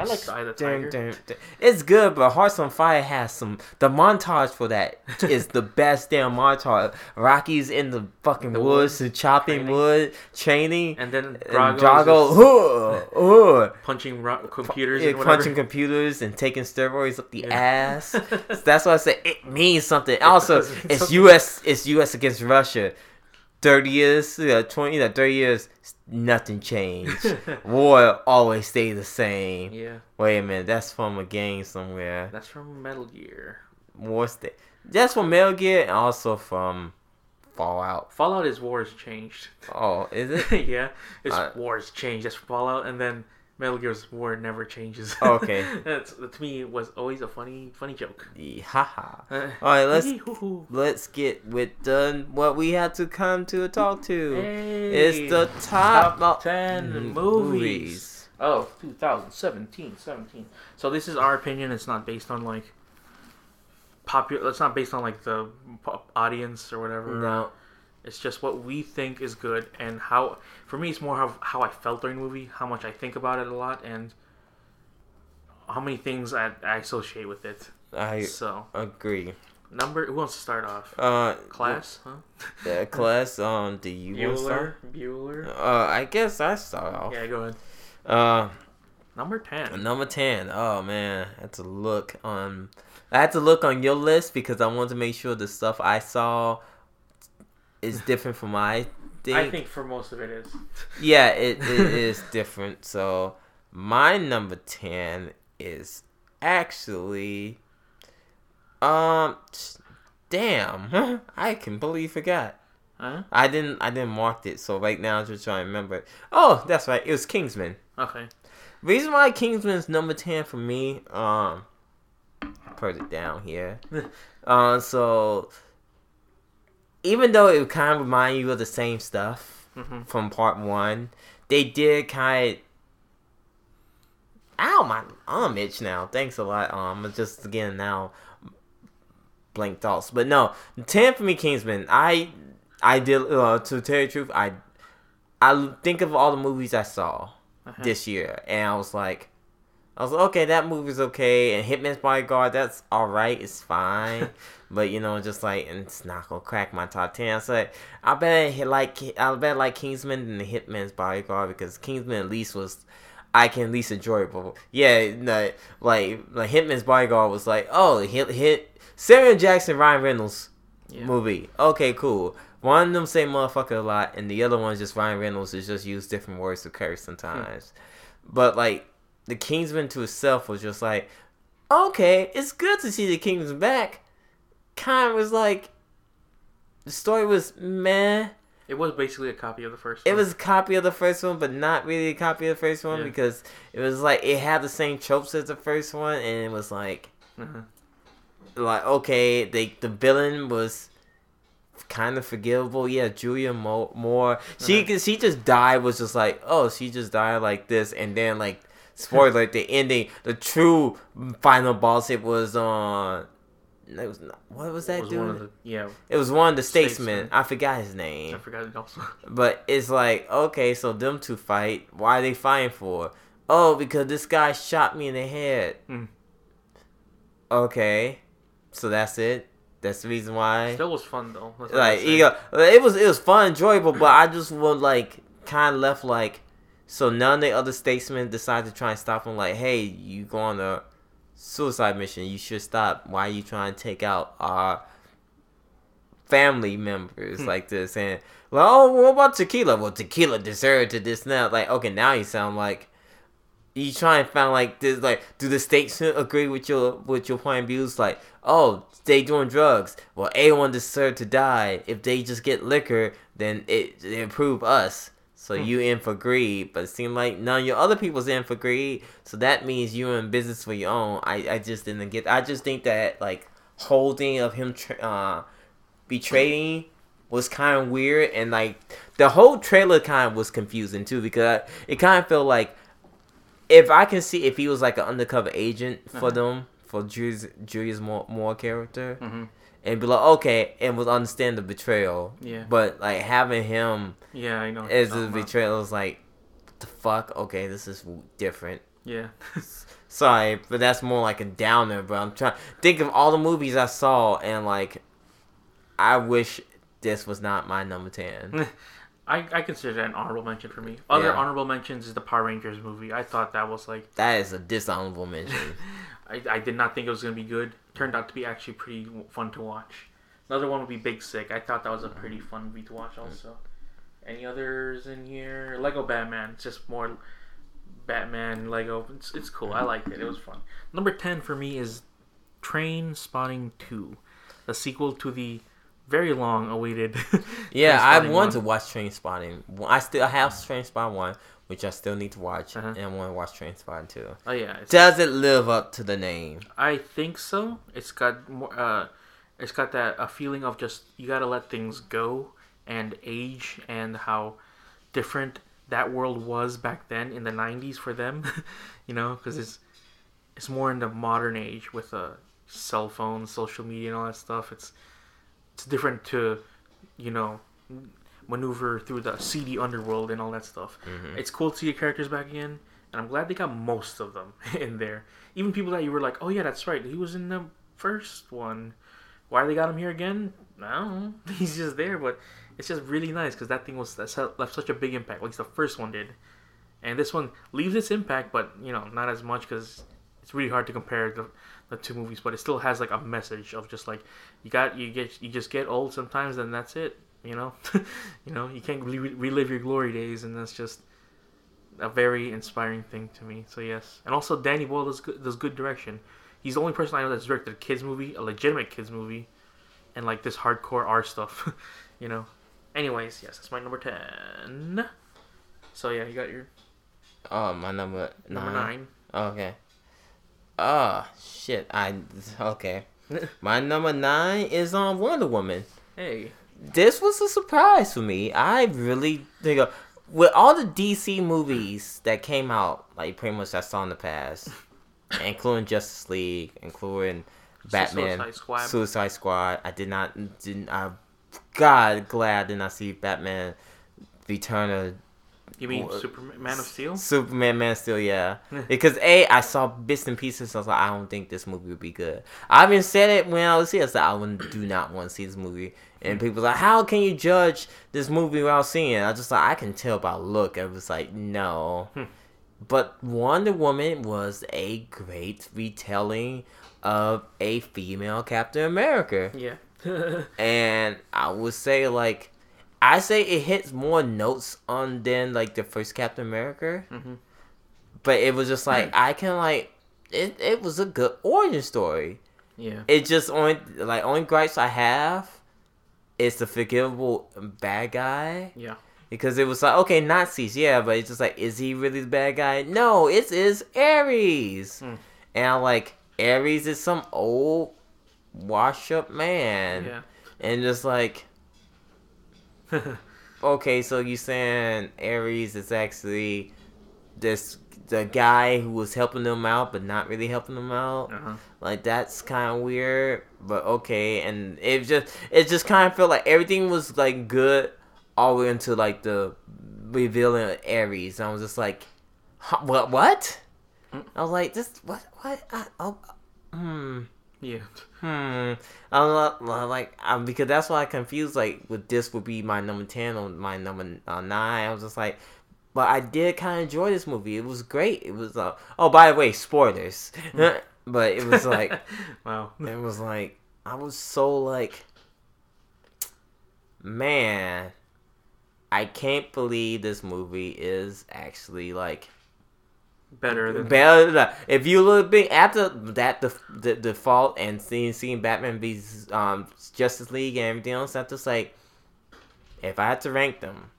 I like the Tiger. dun, dun. It's good, but Hearts on Fire has some. The montage for that [laughs] is the best damn montage. Rocky's in the fucking The woods, woods, chopping training. wood, training. And then And Drago, just huh, huh, [laughs] punching ro- computers yeah, and whatever. punching computers and taking steroids up the Yeah. ass. [laughs] That's why I say it means something. Also, it's something. U.S. It's U.S. against Russia. Thirty years, yeah, twenty, yeah, thirty years, nothing changed. [laughs] War always stay the same. yeah, Wait a minute, that's from a game somewhere. that's from Metal Gear. War stay. That's from Metal Gear and also from Fallout. Fallout is war has changed. Oh, is it? [laughs] yeah, it's Uh, war has changed. That's Fallout, and then Metal Gear's war never changes. Okay. [laughs] that's to me was always a funny, funny joke. Yeah, Haha. [laughs] All right, let's let's get with the what we had to come to talk to. Hey, It's the top, top 10 mm, movies. Oh, 2017, 17. So this is our opinion. It's not based on like popular. It's not based on like the audience or whatever. No, It's just what we think is good and how. For me, it's more how how I felt during the movie, how much I think about it a lot, and how many things I, I associate with it. I So agree. number. Who wants to start off? Uh, Class, huh? [laughs] Yeah, class. Um, do you want to Bueller. start? Bueller. Uh, I guess I start off. Yeah, go ahead. Uh, Number ten. number ten. Oh man, that's a look on. I had to look on your list because I wanted to make sure the stuff I saw is different from my thing. I think for most of it is. Yeah, it, it [laughs] is different. So my number ten is actually um damn [laughs] I completely forgot. Huh? I didn't I didn't mark it, so right now I'm just trying to remember it. Oh, that's right, it was Kingsman. Okay. Reason why Kingsman's number ten for me, um put it down here. [laughs] uh so even though it kind of remind you of the same stuff, hmm from part one. They did kind of. Ow, my arm itch now. Thanks a lot. Um, just again now blank thoughts, but no, ten for me, Kingsman. I I did uh, to tell you the truth. I I think of all the movies I saw Uh-huh. this year, and I was like. I was like, okay, that movie's okay, and Hitman's Bodyguard, that's all right, it's fine, [laughs] but you know, just like, and it's not gonna crack my top ten. So like, I bet like I bet like Kingsman than the Hitman's Bodyguard because Kingsman at least was I can at least enjoy it. But yeah, no, like like Hitman's Bodyguard was like, oh, hit hit Samuel Jackson, Ryan Reynolds Yeah. movie. Okay, cool. One of them say motherfucker a lot, and the other one's just Ryan Reynolds is just use different words to curse sometimes. Hmm. But like the Kingsman to itself was just like, okay, it's good to see the Kingsman back. Kind of was like, the story was meh. It was basically a copy of the first. It was a copy of the first one, but not really a copy of the first one Yeah. because it was like it had the same tropes as the first one, and it was like Uh-huh. like okay, they the villain was kind of forgivable. Yeah, Julia Mo- Moore. She Uh-huh. she just died was just like oh she just died like this, and then like spoiler the ending, the true final boss it was on. it was not, what was that dude? one of the yeah. it was one of the statesmen. Statesmen. I forgot his name. I forgot it also. [laughs] But it's like, okay, so them two fight. Why are they fighting for? Oh, because this guy shot me in the head. Hmm. Okay, so that's it. That's the reason why. Still was fun though. That's what I Like, you know, it was it was fun, enjoyable, but I just was like kind of left like. So none of the other statesmen decide to try and stop him. Like, hey, you go on a suicide mission. You should stop. Why are you trying to take out our family members Hmm. like this? And well, oh, what about tequila? Well, tequila deserved to this now. Like, okay, now you sound like you try and find like this. Like, do the statesmen agree with your with your point of views? Like, oh, they doing drugs. Well, A1 deserve to die. If they just get liquor, then it, it improve us. So Hmm. you in for greed, but it seemed like none of your other people's in for greed. So that means you're in business for your own. I, I just didn't get. I just think that like holding of him tra- uh, betraying was kind of weird, and like the whole trailer kind of was confusing too because it kind of felt like if I can see if he was like an undercover agent for Uh-huh. them for Julius Julius Moore, Moore character Mhm. And be like okay and was understand the betrayal. Yeah. But like having him Yeah, I know. as a talking about. betrayal is like, the fuck? Okay, this is different. Yeah. Sorry, but that's more like a downer. But I'm trying think of all the movies I saw and like, I wish this was not my number ten. [laughs] I, I consider that an honorable mention for me. Other Yeah. honorable mentions is the Power Rangers movie. I thought that was like that is a dishonorable mention. [laughs] I, I did not think it was gonna be good. Turned out to be actually pretty fun to watch. Another one would be Big Sick. I thought that was a pretty mm-hmm. fun movie to watch also. Any others in here? Lego Batman. It's just more Batman Lego. It's, it's cool. I mm-hmm. liked it. It was fun. Number ten for me is Trainspotting Two, a sequel to the very long awaited. [laughs] Yeah, I Trainspotting want one. to watch Trainspotting. I still I have mm. Trainspotting one, which I still need to watch, Uh-huh. and I want to watch Train too. Oh yeah, Does it live up to the name? I think so. It's got more. Uh, it's got that a feeling of just you got to let things go and age and how different that world was back then in the '90s for them. [laughs] you know, because it's it's more in the modern age with uh, cell phone social media, and all that stuff. It's it's different to you know maneuver through the seedy underworld and all that stuff. Mm-hmm. It's cool to see the characters back again, and I'm glad they got most of them [laughs] in there. Even people that you were like, oh yeah, that's right, he was in the first one. Why they got him here again? I don't know. [laughs] He's just there, but it's just really nice because that thing was that's left such a big impact. At least the first one did, and this one leaves its impact, but you know not as much because it's really hard to compare the, the two movies. But it still has like a message of just like you got you get you just get old sometimes, and that's it. You know, [laughs] you know you can't re- relive your glory days, and that's just a very inspiring thing to me. So yes, and also Danny Boyle does good, does good direction. He's the only person I know that's directed a kids movie, a legitimate kids movie, and like this hardcore R stuff. [laughs] you know. Anyways, yes, that's my number ten. So yeah, you got your Oh, my number number nine. nine. Oh, okay. Oh shit! I okay. [laughs] My number nine is on Wonder Woman. Hey, This was a surprise for me. I really think of, with all the DC movies that came out, like pretty much I saw in the past, [laughs] including Justice League, including Batman, Suicide Squad. Suicide Squad. I did not didn't. I God glad I did not see Batman, Return of you mean Superman, Man of Steel? Superman, Man of Steel, yeah. [laughs] because a, I saw bits and pieces. So I was like, I don't think this movie would be good. I even said it when I was here. I said I wouldn't, do not want to see this movie. And people like, How can you judge this movie without seeing it? I just like I can tell by look. I was like, No. but Wonder Woman was a great retelling of a female Captain America. Yeah. [laughs] And I would say like I say it hits more notes on than like the first Captain America. Mhm. But it was just like I can like it it was a good origin story. yeah. It just only like only gripes I have is the forgivable bad guy. Yeah. Because it was like, okay, Nazis, yeah, but it's just like, is he really the bad guy? No, it is Ares. Hmm. And I'm like, Ares is some old wash up man. Yeah. And just like, [laughs] okay, so you saying Ares is actually this the guy who was helping them out but not really helping them out? uh-huh. Like that's kind of weird, but okay. And it just it just kind of felt like everything was like good all the way into like the revealing of Ares. And I was just like, what? What? Mm. I was like, this what? What? I, oh, hmm. Yeah. Hmm. I'm like um, because that's why I confused. Like, with this would be my number ten or my number uh, nine. I was just like, but I did kind of enjoy this movie. It was great. It was uh. Oh, by the way, spoilers. [laughs] but it was like [laughs] wow. it was like I was so like, man, I can't believe this movie is actually like Better than better. than. If you look big after that, the the default and seeing seeing Batman v um Justice League and everything else, I'm just like, if I had to rank them,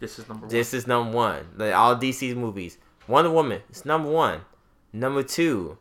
this is number one. this is number one. Like all DC's movies, Wonder Woman is number one. Number two,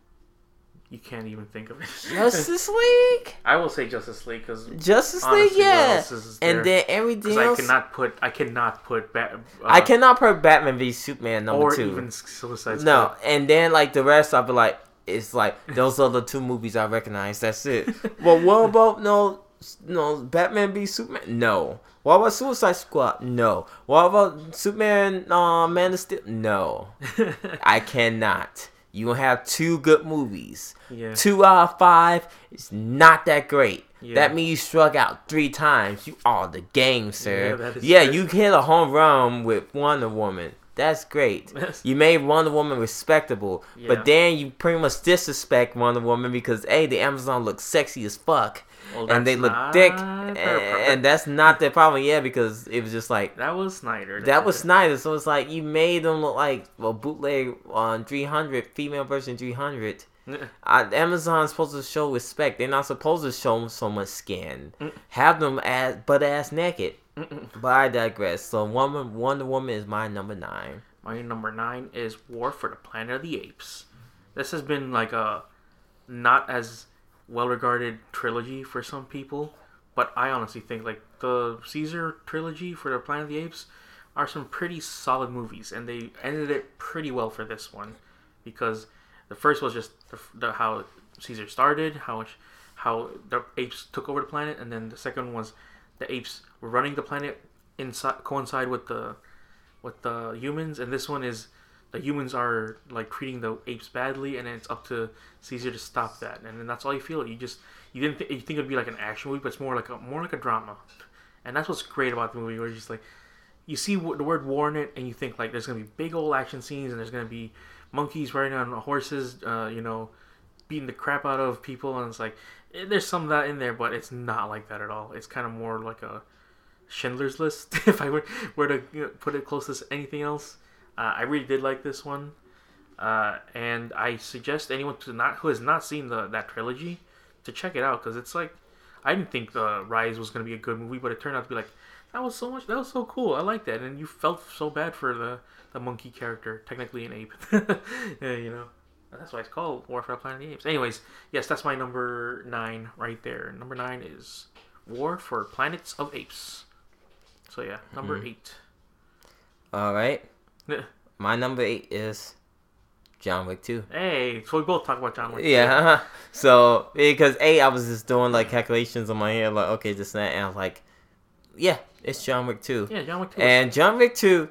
You can't even think of it. [laughs] Justice League. I will say Justice League because Justice League, Honestly, what yeah. And then everything else. I cannot put I cannot put Bat. Uh, I cannot put Batman v Superman number or two. even Suicide Squad. no, and then like the rest, I'll be like, it's like those are the two movies I recognize. That's it. [laughs] but what about no no Batman be Superman? No. What about Suicide Squad? No. What about Superman? Uh, Man of Steel? No. [laughs] I cannot. You have two good movies. yeah. Two out of five is not that great. Yeah. That means you struck out three times. You are the game, sir. Yeah, Yeah, you hit a home run with Wonder Woman. That's great. [laughs] You made Wonder Woman respectable, Yeah. but then you pretty much disrespect Wonder Woman because hey, the Amazon looks sexy as fuck, Well, and they look thick, and, and that's not their problem. Yeah, because it was just like that was Snyder. that was Snyder, so it's like you made them look like a bootleg on 300 female version 300. Uh, [laughs] Amazon's supposed to show respect. They're not supposed to show them so much skin. Mm. Have them ass butt ass naked. But I digress. So Woman, Wonder Woman is my number nine. My number nine is War for the Planet of the Apes. This has been like a not as well regarded trilogy for some people, but I honestly think like the Caesar trilogy for the Planet of the Apes are some pretty solid movies, and they ended it pretty well for this one because the first was just the, the how Caesar started, how much how the apes took over the planet, and then the second was the apes running the planet inside coincide with the with the humans, and this one is the humans are like treating the apes badly, and it's up to Caesar to stop that, and then that's all you feel. You just you didn't th- you think it'd be like an action movie, but it's more like a more like a drama, and that's what's great about the movie. Where it's just like you see w- the word war in it, and you think like there's gonna be big old action scenes, and there's gonna be monkeys riding on horses, uh, you know, beating the crap out of people, and it's like eh, there's some of that in there, but it's not like that at all. It's kind of more like a Schindler's List, [laughs] if I were, were to you know, put it closest to anything else. Uh, I really did like this one, uh, and I suggest anyone to not who has not seen the that trilogy to check it out because it's like I didn't think the Rise was gonna be a good movie, but it turned out to be like that was so much that was so cool. I like that, and you felt so bad for the the monkey character, technically an ape. [laughs] yeah, you know. That's why it's called War for the Planet of the Apes. Anyways, yes, that's my number nine right there. Number nine is War for Planets of Apes. So yeah, number eight. All right. [laughs] My number eight is John Wick 2. Hey, so we both talk about John Wick. Yeah. [laughs] Uh-huh. So because a I was just doing like calculations on my head, like okay, this and that, and I was like, yeah, it's John Wick 2. Yeah, John Wick 2. And John Wick 2,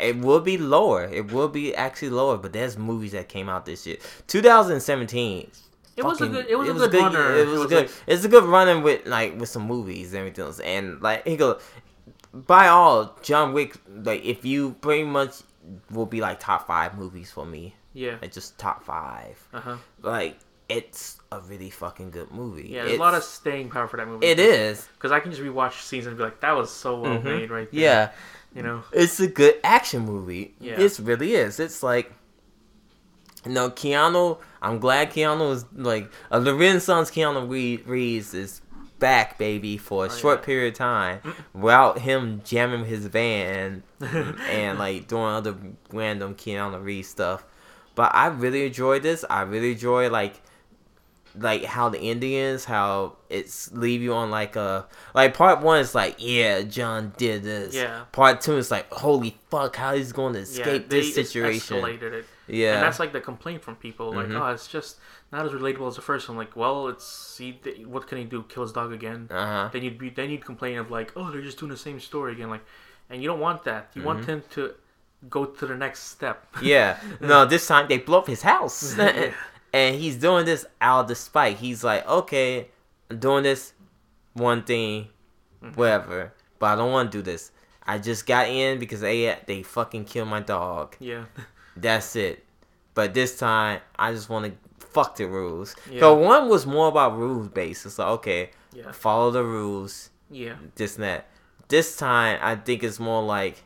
it will be lower. It will be actually lower, but there's movies that came out this year. 2017. It was a good- it was a good runner. It It was, was good. like- it's a good running with like with some movies and everything else. And like he goes, by all, John Wick. Like if you pretty much will be like top five movies for me. yeah. Like just top five. Uh huh. Like it's a really fucking good movie. Yeah, there's It's- a lot of staying power for that movie. It is. Because I can just rewatch scenes and be like, that was so well Mhm. made right there. Yeah. You know? it's a good action movie. Yeah. It really is. It's like you know, Keanu I'm glad Keanu is like uh, the Renaissance Keanu Reed- Reeves is back, baby, for a Oh, short yeah. period of time mm. without him jamming his van [laughs] and like doing other random Keanu Reeves stuff. But I really enjoyed this. I really enjoy like like how the Indians, how it's leave you on like a like part one is like yeah John did this. Yeah. Part two is like holy fuck how he's going to yeah, escape they this situation. escalated it. Yeah. And that's like the complaint from people. Like, Mhm. oh, it's just not as relatable as the first one. Like, well, it's he, what can he do? Kill his dog again? uh huh. Then you'd be then you'd complain of like, oh, they're just doing the same story again. Like, and you don't want that. You want him to go to the next step. Mm-hmm. Yeah. [laughs] No, this time they blow up his house. [laughs] [laughs] And he's doing this out of the spite. He's like, okay, I'm doing this one thing, Mm-hmm. whatever, but I don't want to do this. I just got in because they they fucking killed my dog. yeah. That's it. But this time, I just want to fuck the rules. Yeah. So one was more about rules based. It's like, okay, Yeah. follow the rules, Yeah. this and that. This time, I think it's more like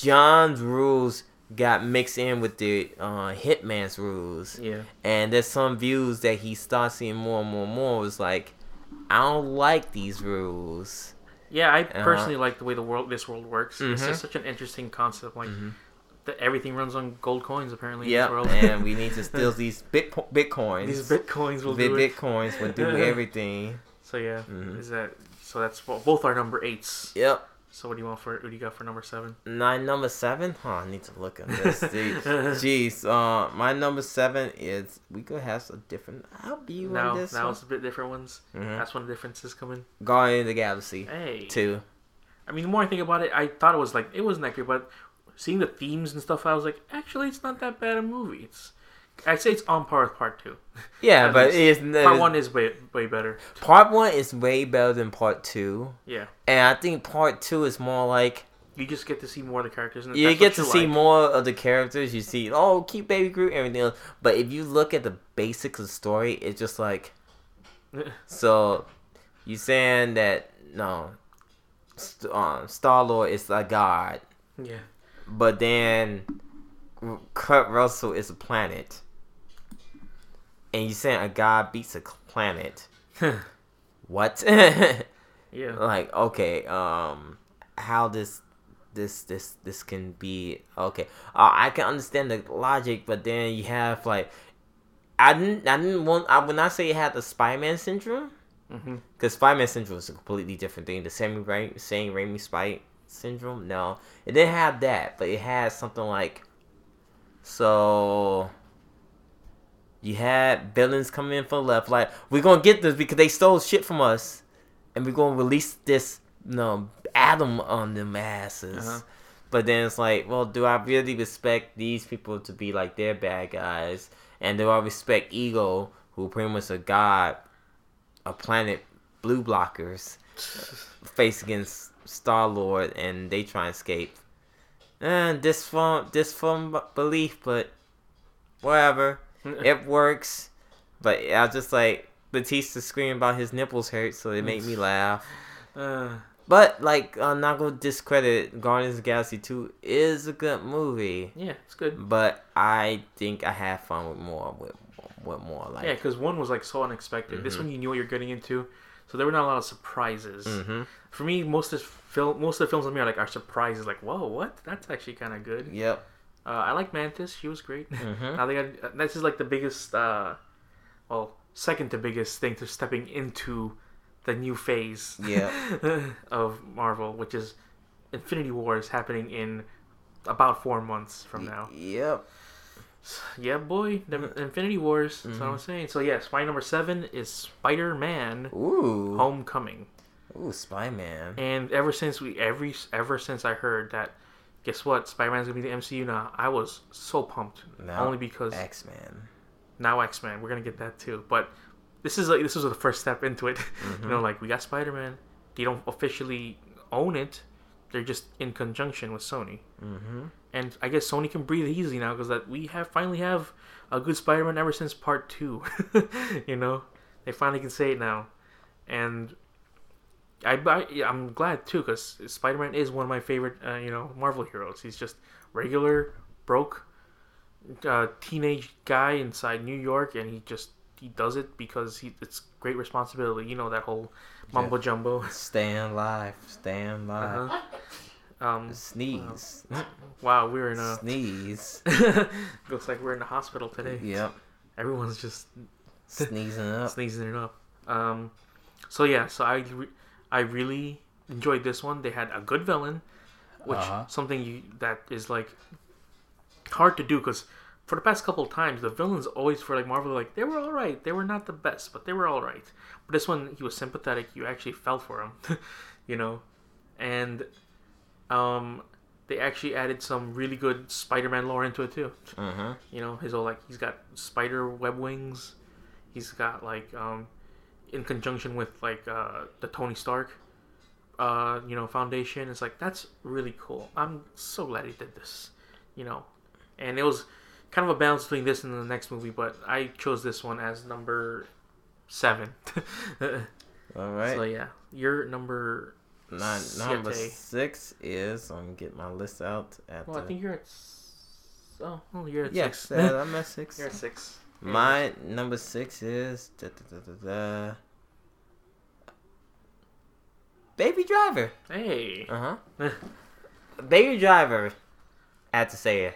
John's rules got mixed in with the uh, Hitman's rules. Yeah. And there's some views that he starts seeing more and more and more. It Was like, I don't like these rules. Yeah, I Uh-huh. personally like the way the world this world works. It's Mhm. just such an interesting concept. Like that everything runs on gold coins apparently. in Yep. this world. and we need to [laughs] steal these bit bitcoins. these bitcoins will Bit do it. bitcoins will do [laughs] everything. So yeah, Mhm. is that so? That's bo- both our number eights. Yep. So what do you want for what do you got for number seven? My number seven? Huh, I need to look at this. [laughs] Jeez, uh, my number seven is we could have some different. I'll be now, on this. now one. it's a bit different ones. Mhm. That's when the differences come in. Guardian of the Galaxy Hey, two. I mean, the more I think about it, I thought it was like it wasn't that great, but seeing the themes and stuff, I was like, actually, it's not that bad a movie. It's I'd say it's on par with part two. Yeah, [laughs] but it's Part one is way way better. Part one is way better than part two, Yeah, and I think part two is more like you just get to see more of the characters. And you get to you see like. more of the characters. You see, oh, keep Baby Groot, everything else. But if you look at the basics of the story, it's just like [laughs] so. You saying that no, St- um, Star Lord is a god, yeah, but then Kurt Russell is a planet, and you saying a god beats a planet. What? [laughs] yeah. like okay um how this this this this can be okay uh, i can understand the logic but then you have like i didn't i didn't want i would not say it had the spider-man syndrome Mm-hmm. because spider-man syndrome is a completely different thing the same Ra- same Raimi spite syndrome no it didn't have that but it had something like so you had villains coming in from left like we're gonna get this because they stole shit from us and we're gonna release this you know atom on the masses. Uh-huh. but then it's like well do i really respect these people to be like their bad guys and do i respect ego who pretty much a god a planet blue blockers face against Star Lord and they try and escape. And this from this from belief, but whatever. [laughs] it works. But I was just like Bautista screaming about his nipples hurt, so it made me [laughs] laugh. Uh, But like, I'm not gonna discredit Guardians of the Galaxy Two is a good movie, yeah, it's good. but I think I had fun with more with with more like. Yeah, because one was like so unexpected. This one you knew what you're getting into, so there were not a lot of surprises. hmm For me, most of the film, most of the films on me are like are surprises. Like, whoa, what? That's actually kind of good. Yep. Uh, I like Mantis. She was great. Mhm. now they got this is like the biggest, uh, well, second to biggest thing to stepping into the new phase. Yep. [laughs] of Marvel, which is Infinity War is happening in about four months from now. Yep. Yeah, boy, the Infinity Wars. That's Mm-hmm. what I'm saying. So yeah, spy number seven is Spider Man Ooh. Homecoming. Ooh, Spy Man. And ever since we every ever since I heard that, guess what? Spider Man's gonna be the MCU now. I was so pumped. Now, Only because X Man. now X Men, we're gonna get that too. But this is like this was the first step into it. Mm-hmm. [laughs] you know, like we got Spider Man. They don't officially own it. They're just in conjunction with Sony. Mm-hmm. And I guess Sony can breathe easy now because that we have finally have a good Spider Man ever since Part Two. [laughs] you know, they finally can say it now, and I, I I'm glad too because Spider Man is one of my favorite uh, you know Marvel heroes. He's just regular broke uh, teenage guy inside New York, and he just he does it because he it's great responsibility. You know that whole mumbo jumbo. Staying alive. Staying alive. Uh-huh. Um, Sneeze. wow, we're in a Sneeze. [laughs] looks like we're in the hospital today. Yep. Everyone's just Sneezing up. sneezing it up. Um, so yeah, so I, re- I really enjoyed this one. They had a good villain, which Uh-huh. something you that is like hard to do because for the past couple of times the villains always for like Marvel like they were all right. They were not the best, but they were all right. But this one he was sympathetic. You actually felt for him, [laughs] you know, and um. They actually added some really good Spider-Man lore into it too. Mm-hmm. You know, his whole like he's got spider web wings. He's got like um in conjunction with like uh the Tony Stark uh you know foundation. It's like that's really cool. I'm so glad he did this. You know. And it was kind of a balance between this and the next movie, but I chose this one as number seven. [laughs] All right. So yeah, your number My number Siete. six is I'm gonna get my list out at well, I think you're at oh, oh you're at yes, six. uh, I'm at six. [laughs] you're at six. My number six is da, da, da, da, da. Baby Driver. Hey. Uh huh. [laughs] Baby Driver. I had to say it.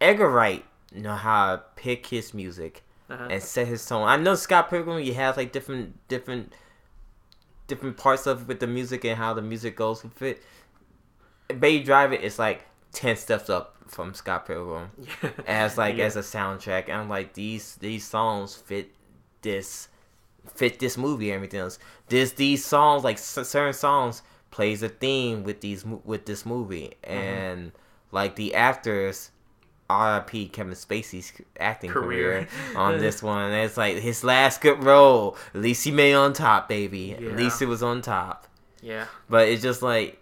Edgar Wright know how to pick his music Uh-huh. and set his tone. I know Scott Pilgrim. He has like different different different parts of with the music and how the music goes with it. Baby Driver is like ten steps up from Scott Pilgrim [laughs] Yeah. as like Yeah. as a soundtrack. And I'm like these these songs fit this fit this movie and everything else. This these songs like certain songs plays a theme with these with this movie Mm-hmm. and like the actors. R.I.P. Kevin Spacey's acting career, Career. on [laughs] this one. And it's like his last good role. At least he made on top, baby. Yeah. At least it was on top. Yeah. But it's just like,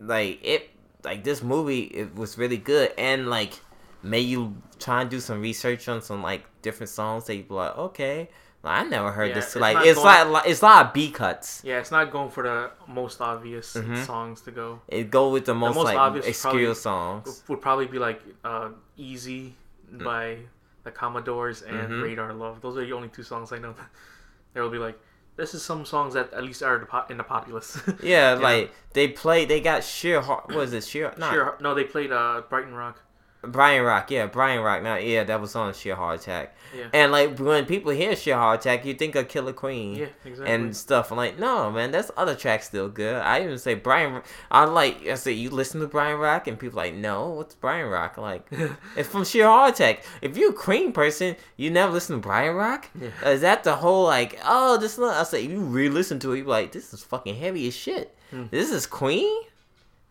like it, like this movie, it was really good, and like may you try and do some research on some like different songs that you be like, okay, I never heard Yeah, this. it's Like it's going- like it's a lot of B cuts. Yeah, it's not going for the most obvious Mhm. songs to go. It go with the most, most like obvious obscure songs. Would probably be like uh, "Easy" by the Commodores and Mhm. "Radar Love." Those are the only two songs I know. [laughs] There will be like, this is some songs that at least are in the populace. [laughs] Yeah, like they play. They got sheer. Heart, what is it? Sheer. Not, Sure. No, they played uh, Brighton Rock. Brian Rock, yeah, Brian Rock. Now, yeah, that was on Sheer Heart Attack. Yeah. And like when people hear Sheer Heart Attack, you think of Killer Queen. Yeah, exactly. and stuff. I'm like, no, man, that's other tracks still good. I even say Brian. I like. I say you listen to Brian Rock, and people like, no, what's Brian Rock? Like, [laughs] it's from Sheer Heart Attack. If you're a Queen person, you never listen to Brian Rock. Yeah. Is that the whole like, oh, this? Not, I say you re-listen to it, you like, this is fucking heavy as shit. Hmm. This is Queen. [laughs]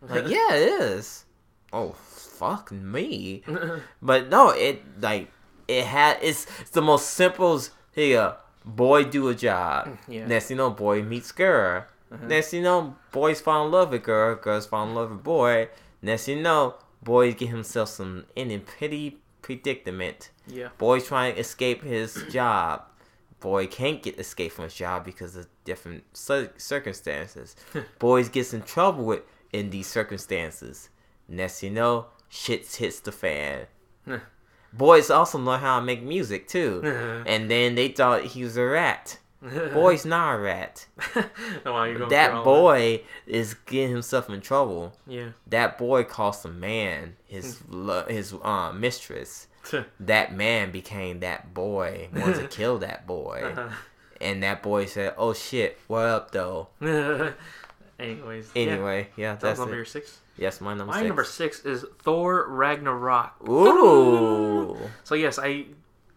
Like, yeah, it is. Oh, fuck me. [laughs] But no, it like it had it's, it's the most simple here. Boy do a job. Yeah. Next you know, boy meets girl. Uh-huh. Next you know, boys fall in love with girl. Girls fall in love with boy. Next you know, boy get himself some in a pity predicament. yeah. Boy trying to escape his [clears throat] job. Boy can't get escape from his job because of different circumstances. [laughs] Boys gets in trouble with in these circumstances. Next you know, shit hits the fan. Boys also know how to make music too. [laughs] And then they thought he was a rat. [laughs] Boy's not a rat. [laughs] Oh, wow, you're going through That boy is getting himself in trouble. Yeah. That boy cost a man his lo- his uh, mistress. That man became that boy. Wanted to kill that boy. Uh-huh. And that boy said, "Oh shit, what up though?" Anyways. yeah. Anyway, yeah, That was that's number it. six. Yes, my number My six. number six is Thor Ragnarok. Ooh. [laughs] So yes, I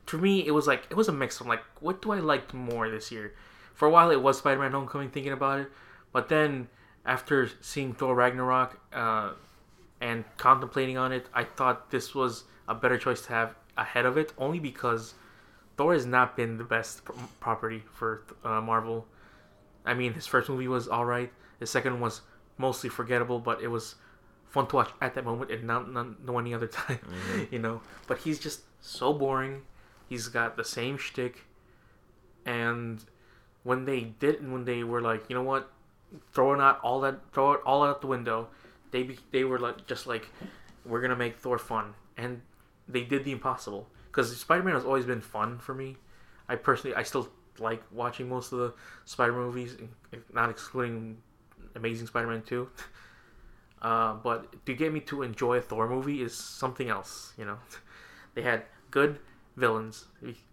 to me it was like it was a mix I'm like what do I like more this year? For a while it was Spider-Man: Homecoming, thinking about it, but then after seeing Thor Ragnarok uh, and contemplating on it, I thought this was a better choice to have ahead of it, only because Thor has not been the best p- property for uh, Marvel. I mean, his first movie was all right. His second one was mostly forgettable, but it was fun to watch at that moment and not, not no any other [laughs] time, mm-hmm. you know. But he's just so boring. He's got the same shtick, and when they did, when they were like, you know what, throwing out all that, throw it all out the window, they be, they were like, just like, we're gonna make Thor fun, and they did the impossible. Because Spider Man has always been fun for me. I personally, I still like watching most of the Spider movies, not excluding Amazing Spider Man two. [laughs] Uh, but to get me to enjoy a Thor movie is something else, you know. [laughs] They had good villains,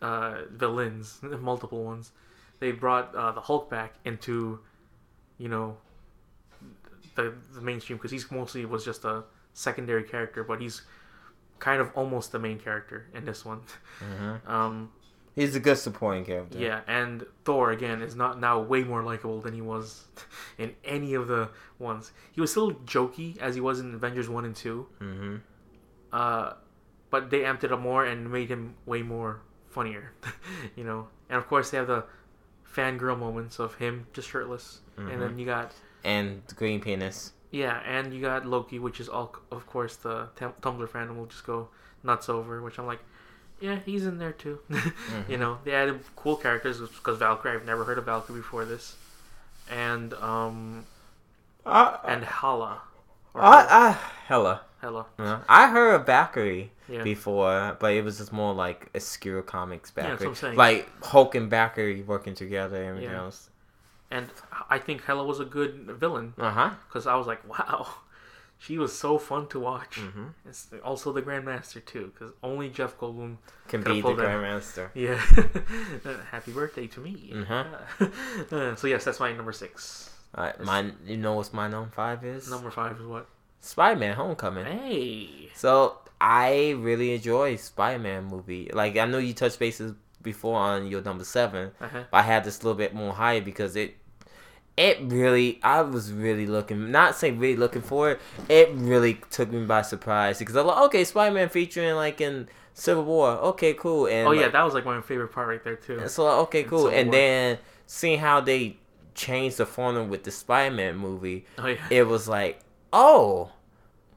uh, villains, [laughs] multiple ones. They brought uh, the Hulk back into, you know, the the mainstream because he's mostly was just a secondary character, but he's kind of almost the main character in this one. [laughs] Mhm. Um, He's a good supporting character. yeah, and Thor again is not now way more likable than he was [laughs] in any of the ones. He was still jokey as he was in Avengers one and two, Mm-hmm. uh, but they amped it up more and made him way more funnier, [laughs] you know. And of course, they have the fangirl moments of him just shirtless, and then you got And the green penis. yeah, and you got Loki, which is all of course the Tum- Tumblr fandom will just go nuts over, which I'm like. Yeah, he's in there too. [laughs] You know, they added cool characters because Valkyrie. I've never heard of Valkyrie before this, and um I, and Hala. Or I, I, hella. Hela. Uh, I heard of Valkyrie Yeah. before, but it was just more like obscure comics Yeah, Valkyrie. what Like Hulk and Valkyrie working together and everything Yeah. else. And I think Hela was a good villain Uh huh. because I was like, [laughs] wow, She was so fun to watch. hmm It's also the Grandmaster too, because only Jeff Goldblum. Can be the. Grandmaster. [laughs] Yeah. Happy birthday to me. Mhm. [laughs] Uh, so yes, that's my number six. Alright, my you know what's my number five is? Number five is what? Spider Man Homecoming. Hey. So I really enjoy Spider Man movie. Like I know you touched bases before on your number seven, Uh-huh. but I had this a little bit more higher because it it really I was really looking not saying really looking for it. It really took me by surprise because I'm like, okay, Spider Man featuring like in Civil War. Okay, cool. And Oh yeah, like, that was like my favorite part right there too. so like, okay, cool. Civil And then seeing how they changed the formula with the Spider Man movie, Oh yeah. it was like, oh,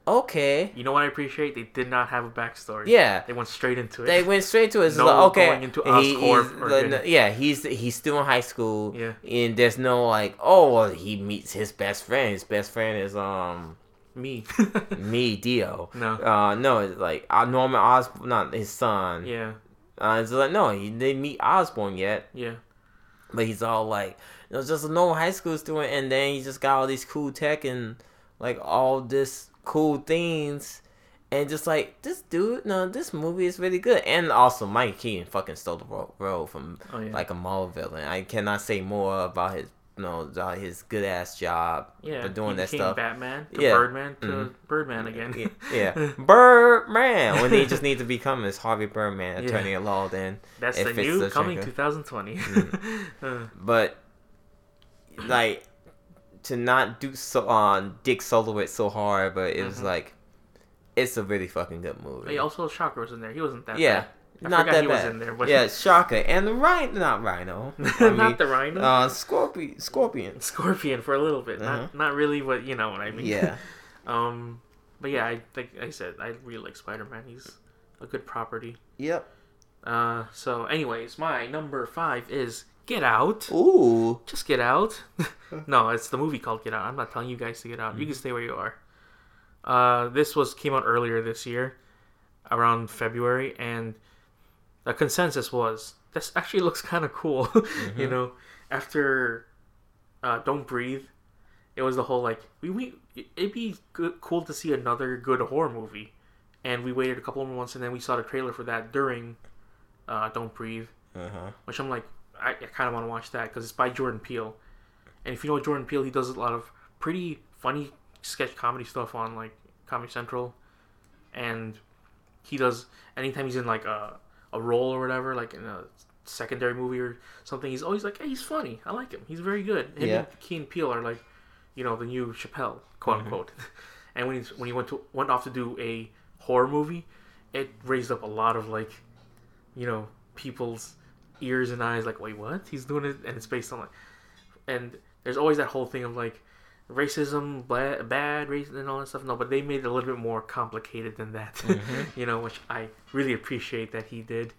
okay. You know what I appreciate? They did not have a backstory. Yeah. They went straight into it. They went straight to it. It's No like, okay, going into he- Oscorp he's- or like, getting- yeah, he's he's still in high school. Yeah. and there's no like, oh, well, he meets his best friend. His best friend is um Me. [laughs] me, Dio. No. uh, no, it's like uh, Norman Osborn, not his son. yeah. Uh, it's like no, he didn't meet Osborn yet, Yeah. but he's all like, it was just a normal high school student, and then he just got all these cool tech and like all this cool things. And just like this dude, no, this movie is really good. And also, Mike Keaton fucking stole the role from Oh yeah. like a Marvel villain. I cannot say more about his, you know, about his good ass job yeah. for doing that stuff. Batman to Yeah. Birdman to Mhm. Birdman again. Yeah, yeah. [laughs] Birdman. When he just needs to become his Harvey Birdman, Yeah. attorney at law. Then, That's the new coming trigger. 2020. Mm. [laughs] Uh, but like to not do so on Dick Solowitz so hard, but it was Mhm. like it's a really fucking good movie. hey, also Shocker was in there. He wasn't that yeah, bad. I not that he bad. was in there, but yeah, [laughs] Shocker and the Rhino, not Rhino. [laughs] I not mean, the Rhino. uh, Scorpion, Scorpion. Scorpion for a little bit. Uh-huh. Not not really, what you know what I mean. Yeah, [laughs] Um, but yeah, I think I said I really like Spider Man. He's a good property. yep. Uh, so anyways, my number five is Get Out. Ooh, Just get out. [laughs] no, it's the movie called Get Out. I'm not telling you guys to get out. You can stay where you are. Uh, this was came out earlier this year, around February, and the consensus was this actually looks kind of cool. [laughs] you Mhm. know, after uh, Don't Breathe, it was the whole like we, we it'd be good, cool to see another good horror movie, and we waited a couple more months, and then we saw the trailer for that during uh, Don't Breathe uh huh. which I'm like, I, I kind of want to watch that because it's by Jordan Peele. And if you know Jordan Peele, he does a lot of pretty funny sketch comedy stuff on like Comedy Central, and he does anytime he's in like a a role or whatever, like in a secondary movie or something, he's always like, hey, he's funny. I like him. He's very good. Him Yeah. and Key and Peele are like, you know, the new Chappelle, quote Mhm. unquote. [laughs] and when he's when he went to went off to do a horror movie, it raised up a lot of like, you know, people's ears and eyes like, wait, what? He's doing it, and it's based on like, and there's always that whole thing of like, racism, bad, bad race, and all that stuff. No, but they made it a little bit more complicated than that, [laughs] Mhm. you know, which I really appreciate that he did.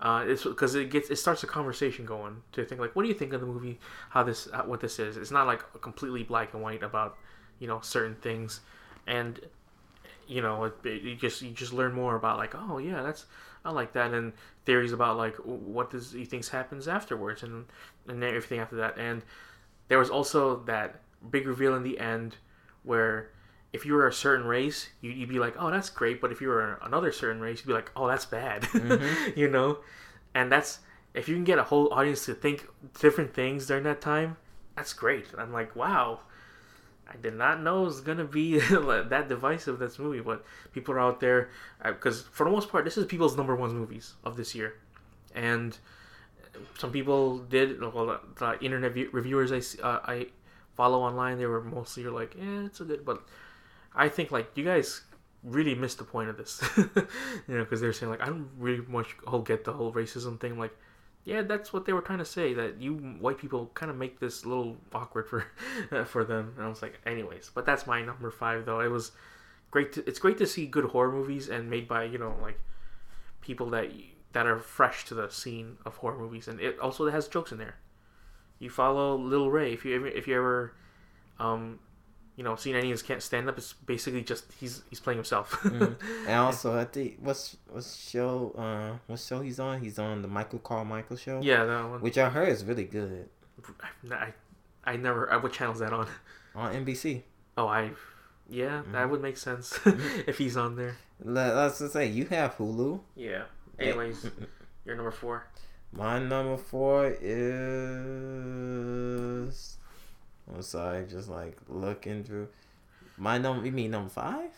Uh, it's because it gets it starts a conversation going to think like, what do you think of the movie? How this, uh, what this is? It's not like completely black and white about, you know, certain things, and you know, it, it, you just you just learn more about like, oh yeah, that's I like that, and theories about like what does he thinks happens afterwards, and and everything after that. And there was also that big reveal in the end where if you were a certain race, you, you'd be like, oh, that's great, but if you were another certain race, you'd be like, oh, that's bad, [laughs] Mhm. you know. And that's if you can get a whole audience to think different things during that time, that's great. I'm like, wow. I did not know it was gonna be [laughs] that divisive this movie, but people are out there because for the most part, this is people's number one movies of this year, and some people did. Well, the, the internet view, reviewers I uh, I follow online, they were mostly like, "Yeah, it's a good," but I think like you guys really missed the point of this, [laughs] you know, because they're saying like I don't really much whole get the whole racism thing, like. Yeah, that's what they were trying to say. That you white people kind of make this a little awkward for [laughs] for them. And I was like, anyways, but that's my number five though. It was great. To, it's great to see good horror movies and made by you know like people that that are fresh to the scene of horror movies, and it also has jokes in there. You follow Lil Rel if you ever if you ever, um, you know, seen any of his can't stand up. It's basically just he's he's playing himself. [laughs] Mhm. And also, I think what's what show uh what show he's on? He's on the Michael Carmichael show. yeah, that one. which I heard is really good I, I, I never. Uh, what channel is that on? on NBC. Oh, I Yeah, that would make sense [laughs] if he's on there. Let, let's just say you have Hulu. Yeah. Anyways, [laughs] you're number four. My number four is. I'm sorry, just like looking through. My number, you mean number five?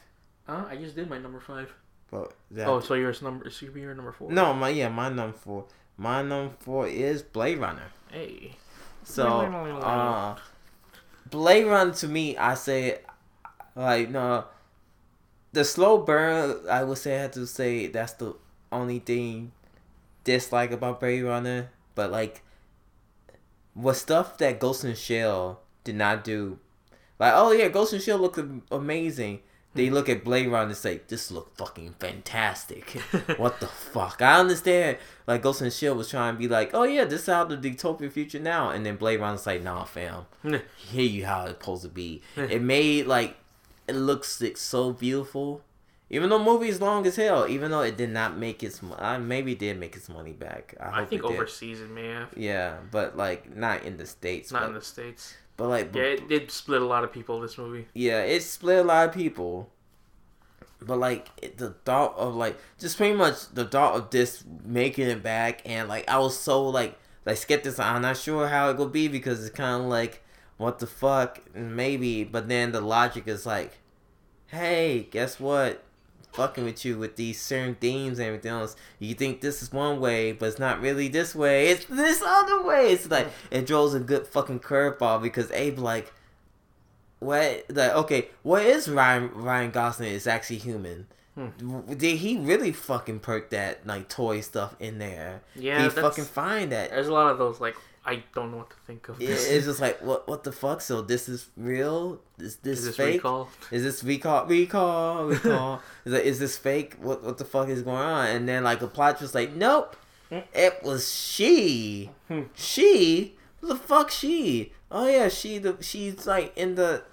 Uh, I just did my number five. But that, Oh, so yours number should be your number four. no, my yeah, my number four. My number four is Blade Runner. Hey. So, uh, Blade Runner to me, I say, like no, the slow burn. I would say I have to say that's the only thing dislike about Blade Runner. But like, what stuff that Ghost in the Shell did not do, like oh yeah, Ghost and Shell looked amazing. They look at Blade Runner and say, "This look fucking fantastic." [laughs] what the fuck? I understand. Like Ghost and Shell was trying to be like, "Oh yeah, this is how the dystopian future now," and then Blade Runner's like, "Nah, fam, hear you how it's supposed to be." it made like it looks like, so beautiful. Even though the movie is long as hell, even though it did not make its, uh, maybe did make its money back. I, I think it did. overseas it may have. Yeah, but like not in the states. Not in the states. But like, Yeah, it did split a lot of people. This movie. yeah, it split a lot of people. But like it, the thought of like just pretty much the thought of this making it back and like I was so like like skeptical. I'm not sure how it will be because it's kind of like what the fuck maybe. But then the logic is like, hey, guess what? Fucking with you with these certain themes and everything else. You think this is one way, but it's not really this way. It's this other way. It's like it draws a good fucking curveball because Abe like what like okay what is ryan ryan gosling is actually human Hmm. did he really fucking perk that like toy stuff in there Yeah, he fucking find that There's a lot of those. Like I don't know what to think of. This. it's just like what what the fuck so this is real is this, Is this fake recall? is this recall recall recall is, like, is this fake what what the fuck is going on and then like the plot was like nope it was she Hmm. she Who the fuck she oh yeah she the she's like in the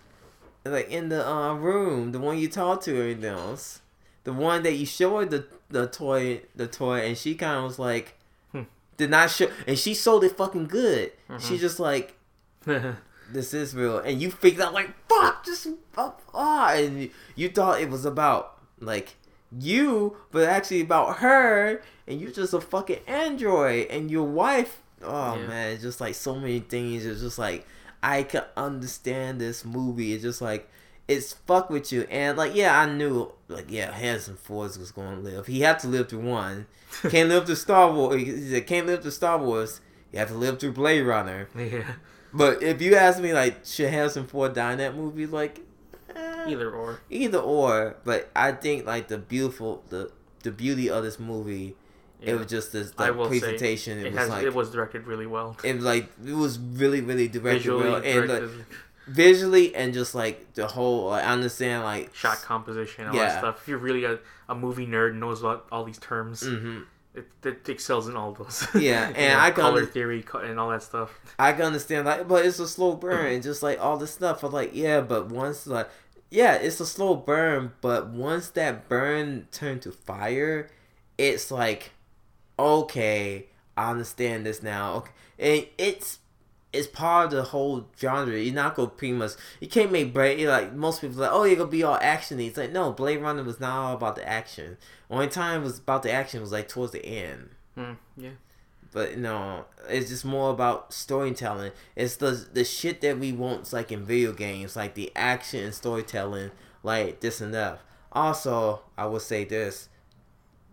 like in the uh, room the one you talk to everything else the one that you showed the the toy the toy and she kind of was like. Did not show and she sold it fucking good. She Mhm. just like [laughs] this is real. And you figured out like fuck just fuck ah and you- you thought it was about like you but actually about her. And you're just a fucking android. And your wife oh Yeah. man just like so many things. It's just like i can understand this movie. It's just like it's fuck with you and like yeah i knew like yeah harrison ford was gonna live he had to live through one [laughs] can't live through star wars he said can't live through star wars you have to live through blade runner yeah. but if you ask me, like, should Harrison Ford die in that movie? Like, eh, Either or. either or. But I think like the beautiful, the the beauty of this movie, Yeah. it was just this I the will say, presentation. It, It was has. like it was directed really well. it was like it was really really directed Visually well and like, visually and just like the whole. I understand like shot composition, all Yeah. that stuff. If you're really a, a movie nerd, and knows about all these terms. hmm It, it excels in all those. [laughs] Yeah, and [laughs] I can color under- theory and all that stuff. I can understand like, but it's a slow burn, and just like all this stuff. I'm like, yeah, but once like, yeah, it's a slow burn, but once that burn turned to fire, it's like, okay, I understand this now. Okay, and it's it's part of the whole genre. You're not gonna pretty much you can't make Blade like most people like, oh, you're gonna be all actiony. It's like no, Blade Runner was not all about the action. Only time it was about the action was like towards the end Hmm, yeah. but no, it's just more about storytelling. It's the the shit that we want, like in video games, like the action and storytelling, like this and that. Also, I will say this: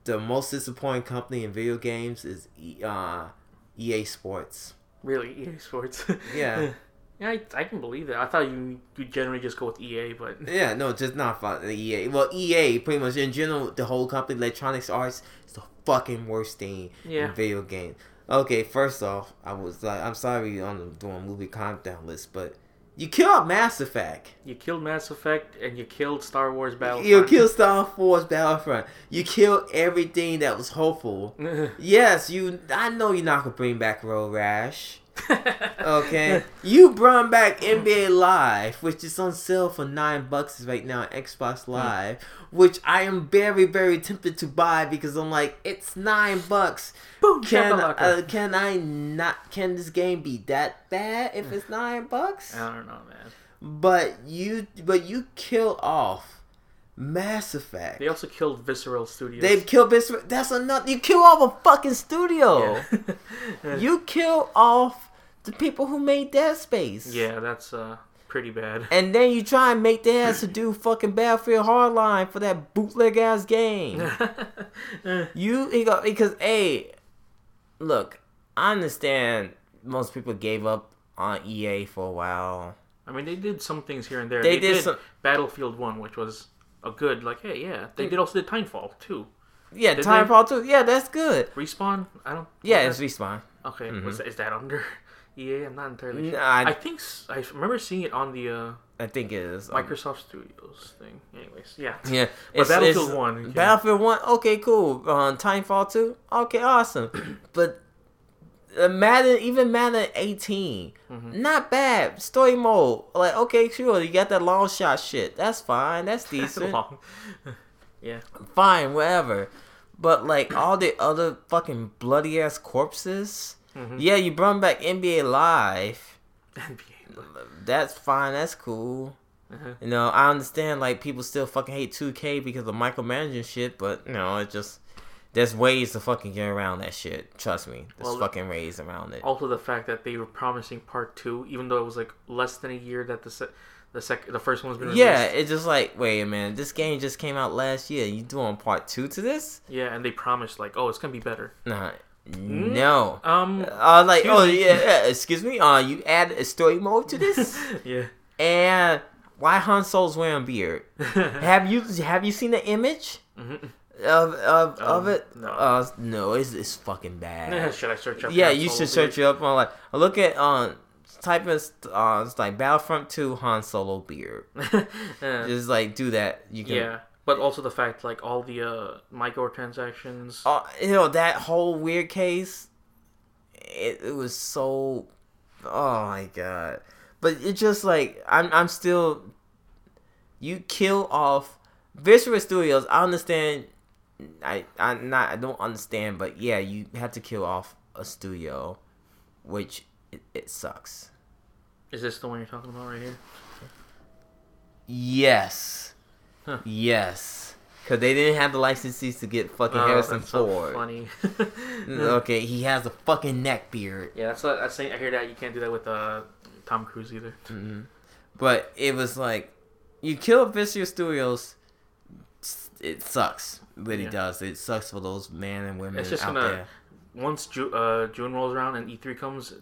the most disappointing company in video games is uh, EA Sports. Really, EA Sports. [laughs] Yeah. yeah, I, I can believe that. I thought you you generally just go with EA, but Yeah, no, just not fun. EA. Well, EA pretty much in general, the whole company, Electronics Arts, is the fucking worst thing Yeah. in video games. Okay, first off, I was like, I'm sorry on the doing movie countdown list, but you killed Mass Effect. you killed Mass Effect and you killed Star Wars Battlefront. You killed Star Wars Battlefront. You killed everything that was hopeful. [laughs] Yes, you. I know you're not gonna bring back Road Rash. [laughs] Okay, you brought back NBA Live, which is on sale for nine bucks right now on Xbox Live, which I am very, very tempted to buy because I'm like, it's nine bucks. Boom, Can uh, can I not? Can this game be that bad if it's nine bucks? I don't know, man. but you but you kill off Mass Effect. They also killed Visceral Studios. They've killed Visceral. That's enough. You kill off a fucking studio. Yeah. You kill off the people who made Dead Space. [laughs] yeah, that's uh pretty bad. [laughs] And then you try and make their ass to do fucking Battlefield Hardline for that bootleg ass game. [laughs] You go because hey, look, I understand most people gave up on EA for a while. I mean, they did some things here and there. They They, did did, some- Battlefield One, which was a good like, hey, yeah. They mm. did also did Titanfall too. Yeah, Did Titanfall too. Yeah, that's good. Respawn, I don't. Yeah, was it's respawn. that- okay. Mm-hmm. Was that, is that under [laughs] EA? I'm not entirely sure. Nah, I- I think I remember seeing it on the uh, I think it is. Um, Microsoft Studios thing. Anyways, yeah. Yeah, But Battlefield 1, okay. Battlefield One. Okay, cool. Um, Titanfall Two. Okay, awesome. [clears throat] but uh, Madden, even Madden 18, Mm-hmm. not bad. Story mode, like okay, sure, you got that long shot shit. That's fine. That's [laughs] decent. [laughs] Yeah. fine, whatever. But like all the other fucking bloody ass corpses. Mm-hmm. Yeah, you brought back NBA Live. [laughs] NBA. Live. That's fine. That's cool. Uh-huh. You know, I understand like people still fucking hate 2K because of micromanaging shit, but you know, it just there's ways to fucking get around that shit. Trust me, there's Well, fucking ways around it. Also, the fact that they were promising part two, even though it was like less than a year that the se- the sec- the first one's been released. Yeah, it's just like, wait a minute, this game just came out last year. You doing part two to this? Yeah, and they promised like, oh, it's gonna be better. Nah, no. Um. Uh, like, oh me. yeah, yeah, excuse me. Uh, you add a story mode to this, [laughs] yeah. and why Han Solo's wearing a beard? [laughs] have you have you seen the image Mhm. of of, of Um, it? no. Uh, no, it's it's fucking bad. [laughs] Should I search up? yeah, Han you Solo should search beard? it up on like look at um type in uh it's like Battlefront Two Han Solo beard. Uh, Just like do that. You can. yeah, but also the fact like all the uh microtransactions. Oh, you know that whole weird case. It, it was so. Oh my god! But it just like I'm I'm still. You kill off Visceral Studios. I understand. I I not I don't understand, but yeah, you have to kill off a studio, which it, it sucks. Is this the one you're talking about right here? Yes. Huh. Yes. Because they didn't have the licenses to get fucking Oh, Harrison that's so Ford. funny. [laughs] Okay, he has a fucking neck beard. yeah, that's what I saying. I hear that you can't do that with uh Tom Cruise either. But it was like, you kill Visceral Studios, it sucks. It really Yeah. does. It sucks for those men and women It's just out gonna- there. Once Ju- uh, June rolls around and E3 comes,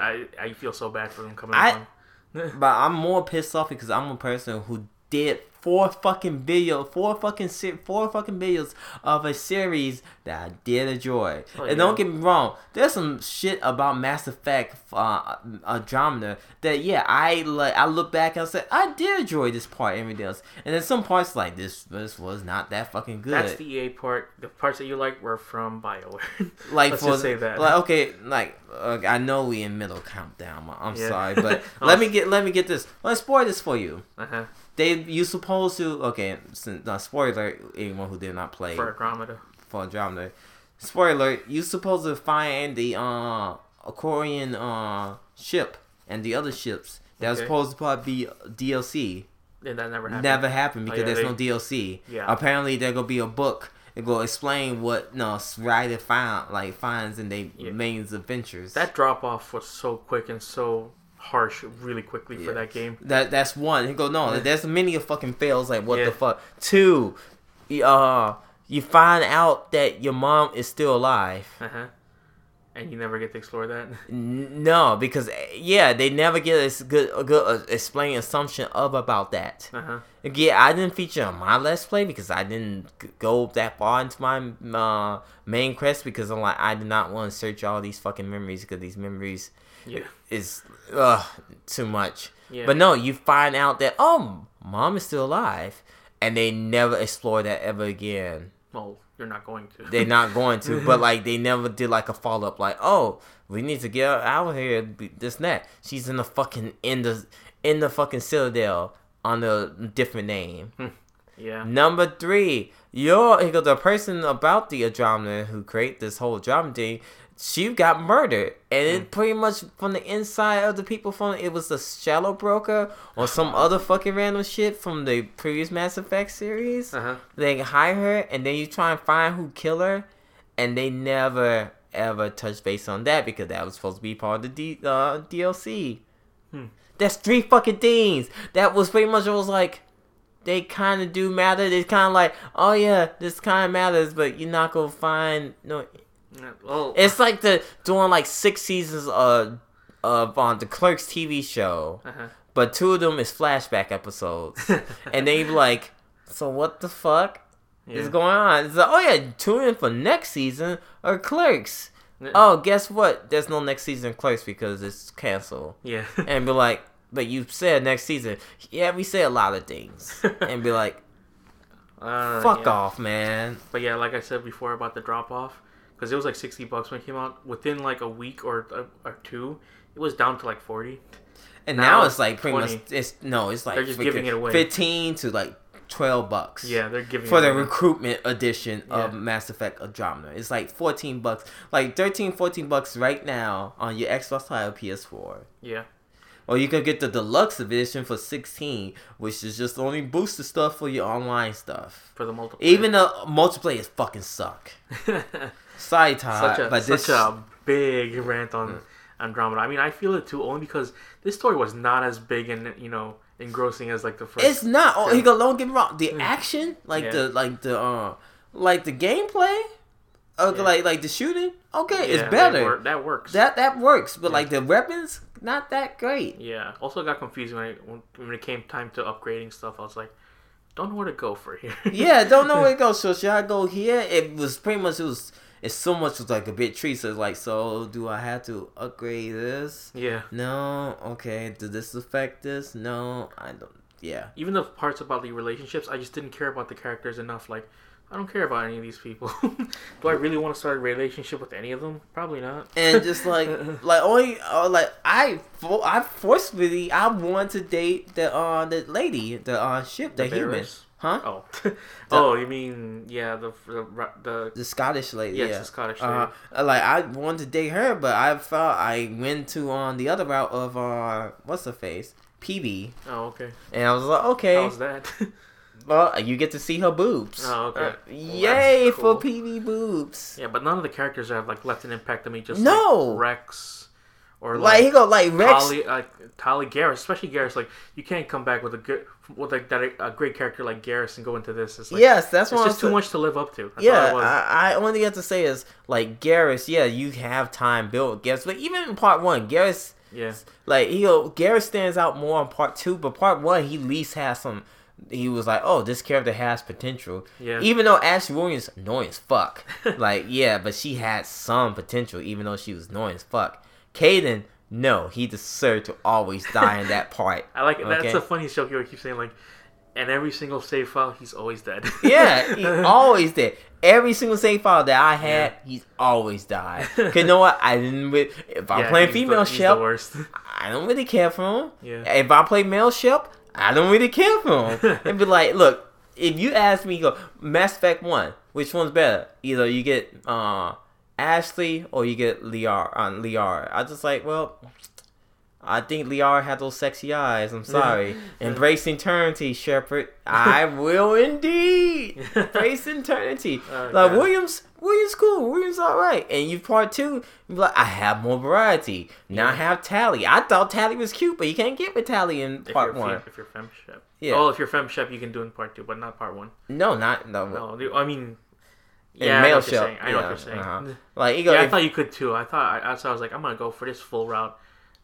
I I feel so bad for them coming. I- [laughs] But I'm more pissed off because I'm a person who did four fucking video, four fucking se- four fucking videos of a series that I did enjoy. Oh, and don't get me wrong, there's some shit about Mass Effect uh, Andromeda that yeah, I like. I look back and I said I did enjoy this part and everything else, and then some parts like this this was not that fucking good. That's the EA part. The parts that you like were from Bioware. [laughs] like Let's for just say that. like okay like uh, I know we in middle countdown. I'm Yeah. sorry, but [laughs] let me get let me get this. Let's spoil this for you. uh-huh. They you supposed to okay. Since, spoiler anyone who did not play For for, Andromeda. Andromeda. Spoiler alert, you supposed to find the uh Aquarian uh ship and the other ships that was supposed to probably be DLC. And that never happened. Never happened because Oh, yeah, there's they- no DLC. Yeah. Apparently there gonna be a book. It go explain what no Ryder found like finds in their Yeah. main adventures. That drop off was so quick and so harsh really quickly Yeah. for that game. That that's one. He go no. There's many of fucking fails. Like what Yeah. the fuck. Two, uh, you find out that your mom is still alive. Uh-huh. And you never get to explore that. [laughs] No, because yeah, they never get a good a good uh, explain assumption of about that. Uh-huh. Yeah, I didn't feature on my let's play because I didn't go that far into my uh, main quest because I'm like I did not want to search all these fucking memories because these memories Yeah. is ugh too much. Yeah. But no, you find out that oh, mom is still alive, and they never explore that ever again. Well, you're not going to. They're not going to, but [laughs] like they never did like a follow up. Like oh, we need to get out of here. This and that. She's in the fucking in the in the fucking Citadel under a different name. Hmm. yeah. Number three, you're he the person about the Andromeda who create this whole Andromeda thing. She got murdered, and it pretty much from the inside of the people from it was the Shadow Broker or some other fucking random shit from the previous Mass Effect series. Uh huh. They hire her, and then you try and find who killed her, and they never ever touch base on that because that was supposed to be part of the D- uh, DLC. Hmm. That's three fucking things. That was pretty much. It was like they kind of do matter. They kind of like, oh yeah, this kind of matters, but you're not gonna find no. Well, It's like the doing like six seasons of of on the Clerks TV show, uh-huh. but two of them is flashback episodes, [laughs] and they be like, so what the fuck? yeah. is going on. It's like, oh yeah, tune in for next season or Clerks. Yeah. Oh, guess what? There's no next season of Clerks because it's canceled. yeah. [laughs] And be like, but you said next season. Yeah, we say a lot of things. [laughs] and be like, Uh, fuck yeah. off, man. But yeah, like I said before about the drop off, because it was like sixty bucks when it came out. Within like a week or uh, or two, it was down to like forty. And Now now, it's like pretty 20. much it's no, it's like They're just giving it away. fifteen to like twelve bucks. Yeah, they're giving for the away. recruitment edition of Yeah. Mass Effect Andromeda. It's like 14 bucks, like 13, 14 bucks right now on your Xbox Live PS4. yeah. Or you can get the deluxe edition for 16, which is just only booster stuff for your online stuff. For the multiple. Even the multiplayer is fucking suck. [laughs] Side tie, such a but this a big rant on Andromeda. I mean, I feel it too, only because this story was not as big and you know engrossing as like the first. it's not. Oh, he go. Don't get me wrong. The action, like Yeah. the like the uh, like the gameplay, uh, Yeah. like like the shooting. Okay, Yeah, it's that better. wor- That, works. That that works, but like the weapons, not that great. yeah. Also got confused when it when, when it came time to upgrading stuff. I was like, don't know where to go for here. yeah, don't know where to [laughs] go. So should I go here? It was pretty much it was. It's so much was like a bit tree. So it's like, so do I have to upgrade this? yeah. No. Okay. Does this affect this? No. I don't. Yeah. Even the parts about the relationships, I just didn't care about the characters enough. Like, I don't care about any of these people. [laughs] Do I really want to start a relationship with any of them? Probably not. And just like [laughs] like only uh, like I fo- I forcefully I want to date the uh the lady the uh ship the, The human bearers? Huh Oh, [laughs] oh, you mean yeah, the the the the Scottish lady yes, yeah the Scottish Uh, lady. like I wanted to date her, but I felt I went to on the other route of uh, what's her face, Peebee, Oh, okay. and I was like, okay, How's that? [laughs] well, you get to see her boobs. Oh, okay. Uh, Well, yay that's for. Peebee boobs. yeah, but none of the characters have like left an impact on me. Just No! like Rex or Like, like, he go like Wrex. Tali, like Tali Garrus, especially Garrus. Like you can't come back with a good with like that a great character like Garrus and go into this. It's like, yes, that's it's just too much to live up to. That's yeah, all it was. I, I only have to say is like Garrus. Yeah, you have time built Garrus, but even in part one, Garrus yeah, like he go Garrus stands out more on part two, but part one he at least has some. He was like, oh, this character has potential. Yeah. Even though Ashley Williams annoying as fuck, [laughs] like yeah, but she had some potential, even though she was annoying as fuck. Kaidan, no, he deserved to always die in that [laughs] part. I like it. That's Okay. the funny joke you keep saying like, and every single save file he's always dead. Yeah, he [laughs] always dead. Every single save file that I had, he's always died. [laughs] Cause you know what? I didn't. re- If I'm Yeah, playing female the worst. I don't really care for him. Yeah. If I play male ship, I don't really care for him. and be like, look, if you ask me, go Mass Effect One, which one's better? Either you get uh Ashley or you get Liara on um, Liara. I just like, well. I think Liara had those sexy eyes. I'm sorry. [laughs] Embrace eternity, Shepard. I [laughs] will indeed. Embrace [laughs] eternity. Oh, like. Williams, Williams cool. Williams all right. And you part two, like, I have more variety. Now I have Tali. I thought Tali was cute, but you can't get with Tali in if part you're, one. If you're fem shep. Yeah. Oh, if you're fem shep, you can do in part two, but not part one. No, not no. No, I mean, yeah, I know male what you're saying. I know what you're saying. uh-huh. Like you go. Yeah, I if- thought you could too. I thought I, so I was like, I'm gonna go for this full route.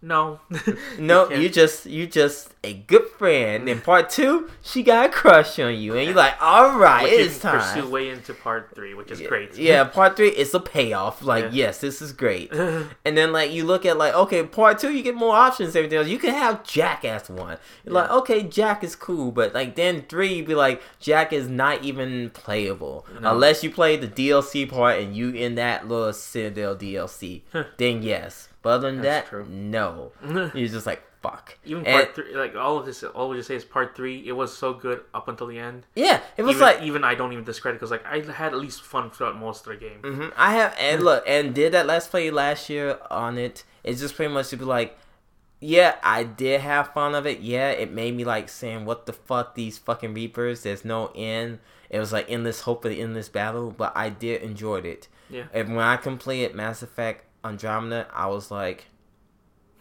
No, [laughs] no, can't. you just you just a good friend. In part two, she got a crush on you, and you're like, all right, it's time. pursue way into part three, which is Yeah, great. Yeah, [laughs] part three it's a payoff. Like, Yeah. yes, this is great. [laughs] and then like you look at like, okay, part two you get more options, everything else. You can have Jackass one. You're like, okay, Jack is cool, but like then three you'd be like, Jack is not even playable. No. Unless you play the DLC part and you in that little Citadel DLC. then yes. But other than That's that, true. no. [laughs] You're just like, fuck. Even And- part three, like all of this, all we just say is part three. It was so good up until the end. Yeah, it was even, like even I don't even discredit because like I had at least fun throughout most of the game. hmm I have and look and did that let's play last year on it. It's just pretty much to be like, yeah, I did have fun of it. Yeah, it made me like saying, "What the fuck, these fucking reapers? There's no end." It was like endless hope of the endless battle, but I did enjoyed it. Yeah. And when I completed Mass Effect Andromeda, I was like, [laughs]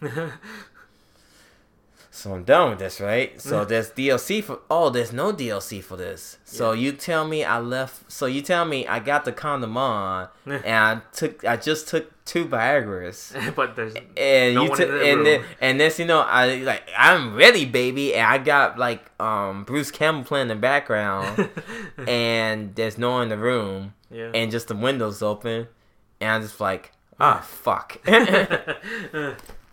So I'm done with this, right? So there's DLC for oh, there's no DLC for this. So you tell me I left. So you tell me I got the condom on, and I took I just took two Viagra's, [laughs] but there's and No you one took in the and then and this you know I like I'm ready, baby, and I got like um Bruce Campbell playing in the background, [laughs] and there's no one in the room, yeah. and just the windows open, and I'm just like ah fuck, [laughs]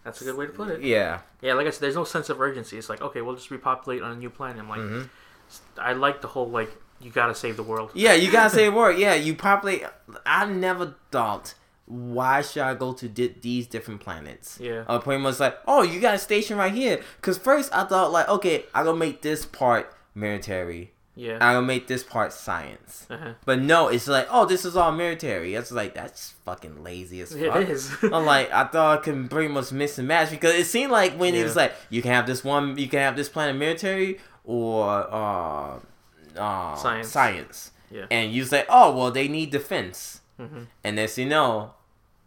That's a good way to put it. yeah. Yeah, like I said, there's no sense of urgency. It's like, okay, we'll just repopulate on a new planet. I'm like, Mm-hmm. I like the whole like you gotta save the world. Yeah, you gotta say a word. Yeah, you probably. I never thought why should I go to di- these different planets. Yeah. Uh, pretty much like, oh, you got a station right here. Cause first I thought like, okay, I gonna make this part military. Yeah. I gonna make this part science. Uh-huh. But no, it's like, oh, this is all military. It's like that's fucking lazy as fuck. It is. [laughs] I'm like, I thought I could pretty much mix and match because it seemed like when it was like, you can have this one, you can have this planet military or uh, uh, Science. science. Yeah. And you say, oh, well, they need defense. Mhm. And next you know,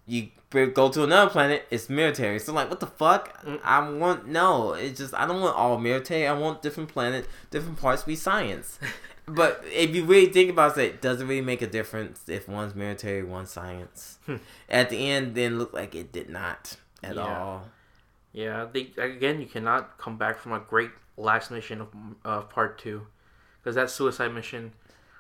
you go to another planet, it's military. So like, what the fuck? Mm. I want no. It's just I don't want all military. I want different planet, different parts be science. [laughs] but if you really think about it, does it really make a difference if one's military, one's science? Hmm. At the end, then look like it did not at Yeah. all. Yeah, they again, you cannot come back from a great last mission of uh, part two, because that suicide mission.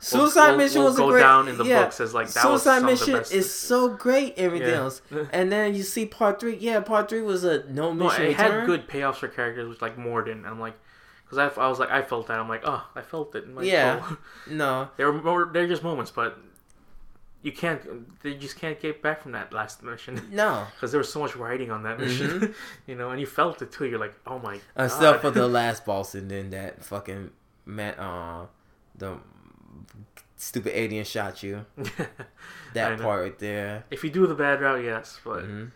Suicide will- Mission will was go a great. down in the yeah. books as like that Suicide some of the Mission is so great. Everything Yeah. else, [laughs] and then you see part three. Yeah, part three was a no No, mission it return. had good payoffs for characters, which like Mordin. I'm like, because I, I was like, I felt that. I'm like, oh, I felt it. Like, Yeah. oh. [laughs] No, There were more, they're just moments, but you can't. They just can't get back from that last mission [laughs] no. because there was so much writing on that mission, Mm-hmm. you know, and you felt it too. You're like, oh my Except god. for the last boss, and then that fucking man, uh, the stupid alien shot you. [laughs] That part right there. if you do the bad route, yes, but hmm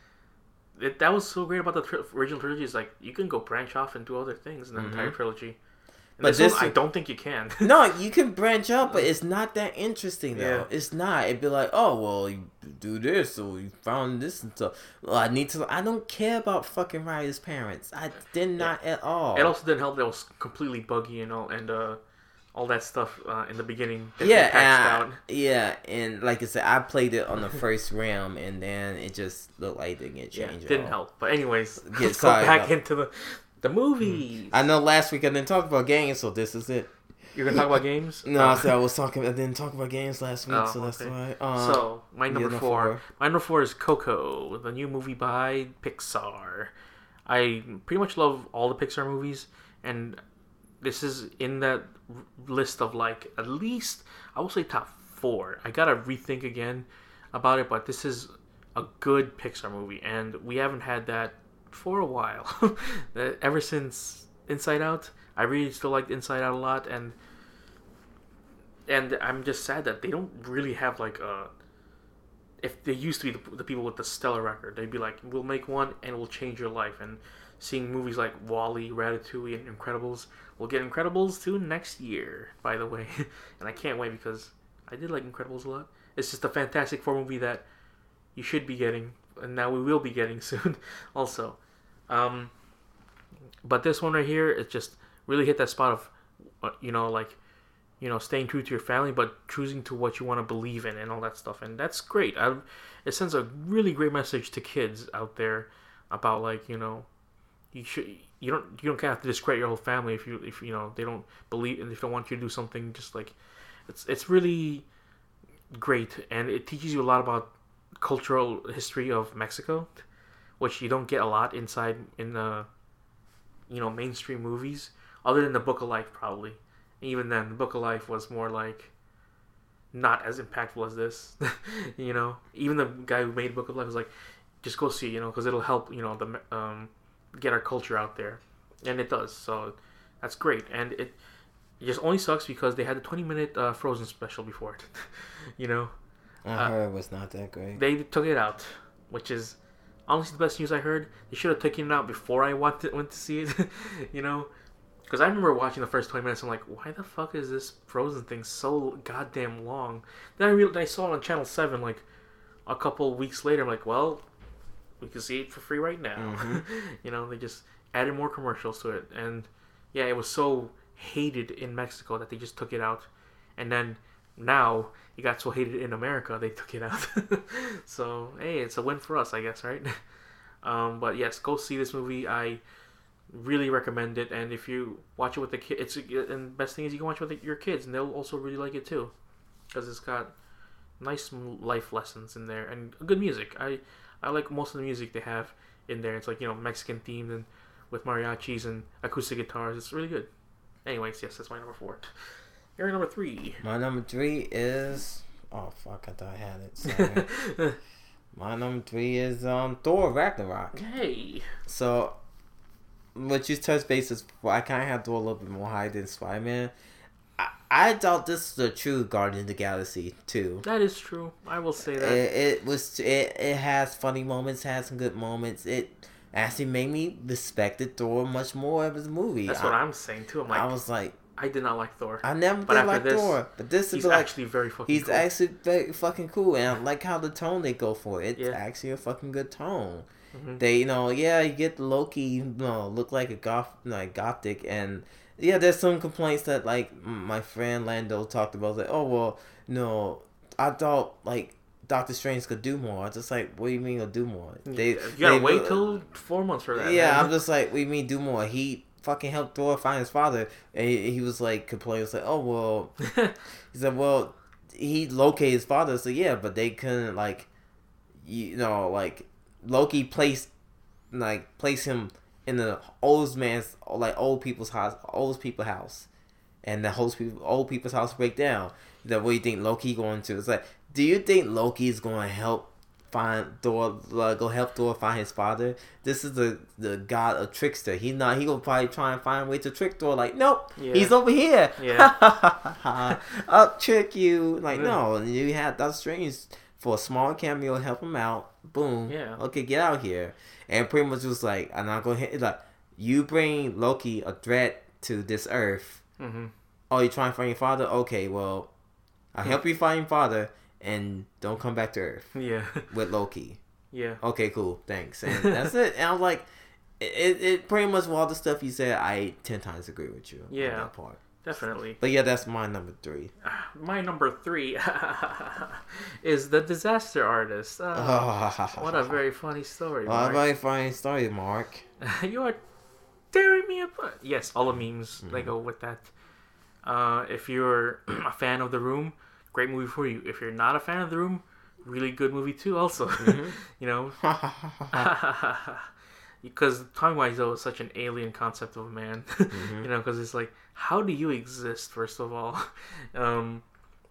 it, that was so great about the tri- original trilogy. Is like you can go branch off and do other things in the entire trilogy. And But this, one, I don't think you can. [laughs] No, [laughs] you can branch out, but it's not that interesting though. Yeah. It's not. It'd be like, oh well, you do this, or you found this and stuff. Well, I need to. I don't care about fucking Ryder's parents. I did not at all. It also didn't help that it was completely buggy and all and uh, all that stuff uh, in the beginning. yeah, and I- yeah, and like I said, I played it on the first realm, and then it just looked like it didn't get Yeah, didn't all. help. But anyways, Yeah, let's go back about- into the the movies. I know last week I didn't talk about games, so this is it. You're gonna talk about games? [laughs] No, I said I was talking. I didn't talk about games last week, Oh, so that's okay. why. Uh, so my yeah, number no, four. four. My number four is Coco, the new movie by Pixar. I pretty much love all the Pixar movies, and this is in that list of like at least I will say top four. I gotta rethink again about it, but this is a good Pixar movie, and we haven't had that for a while. [laughs] Ever since Inside Out, I really still liked Inside Out a lot, and and I'm just sad that they don't really have like a. If they used to be the, the people with the stellar record, they'd be like, "We'll make one and it will change your life." And seeing movies like WALL-E, Ratatouille, and Incredibles, we'll get Incredibles too next year. By the way, [laughs] and I can't wait because I did like Incredibles a lot. It's just a Fantastic Four movie that you should be getting, and now we will be getting [laughs] soon. also, um, but this one right here, it just really hit that spot of, uh, you know, like you know, staying true to your family, but choosing to what you want to believe in and all that stuff. And that's great. I, it sends a really great message to kids out there about like you know, you should you don't you don't have to discredit your whole family if you if you know they don't believe and if they don't want you to do something. Just like it's it's really great and it teaches you a lot about cultural history of Mexico, which you don't get a lot inside in the you know mainstream movies other than the Book of Life probably even then, the Book of Life was more like not as impactful as this. [laughs] you know, even the guy who made Book of Life was like, just go see, you know, because it'll help, you know, the um, get our culture out there, and it does. So that's great, and it, just only sucks because they had the 20 minute uh, Frozen special before it. [laughs] you know, I Uh, heard it was not that great. they took it out, which is honestly the best news I heard. They should have taken it out before I went to, went to see it. [laughs] you know, because I remember watching the first 20 minutes. I'm like, why the fuck is this Frozen thing so goddamn long? Then I real I saw it on Channel Seven like a couple weeks later. I'm like, well, we can see it for free right now. Mhm. [laughs] you know, they just added more commercials to it, and yeah, it was so hated in Mexico that they just took it out, and then now it got so hated in America they took it out. [laughs] so hey, it's a win for us, I guess, right? [laughs] Um, but yes, go see this movie. I really recommend it, and if you watch it with the kid, it's and best thing is you can watch it with your kids, and they'll also really like it too, because it's got nice life lessons in there and good music. I I like most of the music they have in there. It's like you know Mexican themed and with mariachis and acoustic guitars. It's really good. Anyways, yes, that's my number four. Your number three. My number three is. Oh fuck! I thought I had it. [laughs] My number three is um Thor Ragnarok. hey. So, what you touched bases I kind of have Thor a little bit more high than Spider Man. I, thought this is a true Guardian of the Galaxy too. That is true. I will say that. it was it, it has funny moments, has some good moments. It actually made me respect Thor much more of his movie. That's I, what I'm saying too. I'm like, I was like, I did not like Thor. I never But did like this, Thor, but this He's is like actually very fucking. He's cool. actually very fucking cool, and I like how the tone they go for. It's Yeah. actually a fucking good tone. Mhm. They, you know, yeah, you get Loki, you know, look like a goth, like gothic, and yeah, there's some complaints that like my friend Lando talked about. Like, oh well, no, I thought like Doctor Strange could do more. I was just like, what do you mean he'll do more? They, you gotta they- wait till four months for that. yeah, man. I'm just like, what do you mean do more? He fucking helped Thor find his father, and he, he was like complaining, was like, oh well, [laughs] he said, well, he located his father. So yeah, but they couldn't like, you know, like Loki placed, like place him in the old man's like old people's house, old people house, and the old people old people's house break down. That what you think Loki going to? It's like, do you think Loki is going to help? Find Thor, uh, go help Thor find his father. This is the the god of trickster. He not he gonna probably try and find a way to trick Thor. Like, nope, Yeah. he's over here. Yeah. [laughs] I'll trick you. Like, no, you had Doctor Strange for a small cameo, help him out. Boom. Yeah. Okay, get out here. And pretty much was like, I'm not gonna hit. Like, you bring Loki a threat to this Earth. hmm Oh, you trying to find your father? Okay, well, I'll help you find your father, and don't come back to Earth [laughs] Yeah. with Loki. yeah. Okay, cool, thanks. And [laughs] that's it. And I was like, it, it pretty much all the stuff you said, I ten times agree with you. on Yeah. that part. Definitely. But yeah, that's my number three. [sighs] My number three [laughs] is the disaster artist. Oh, [laughs] what a very funny story. Mark. very funny story, Mark. [laughs] you are tearing me apart. Yes, all the memes they Mhm. go with that. Uh, if you're [clears throat] a fan of The Room, great movie for you. If you're not a fan of The Room, really good movie too. Also, Mhm. you know, because Tommy Wiseau is such an alien concept of a man. [laughs] Mhm. you know, because it's like, how do you exist? First of all, [laughs] um,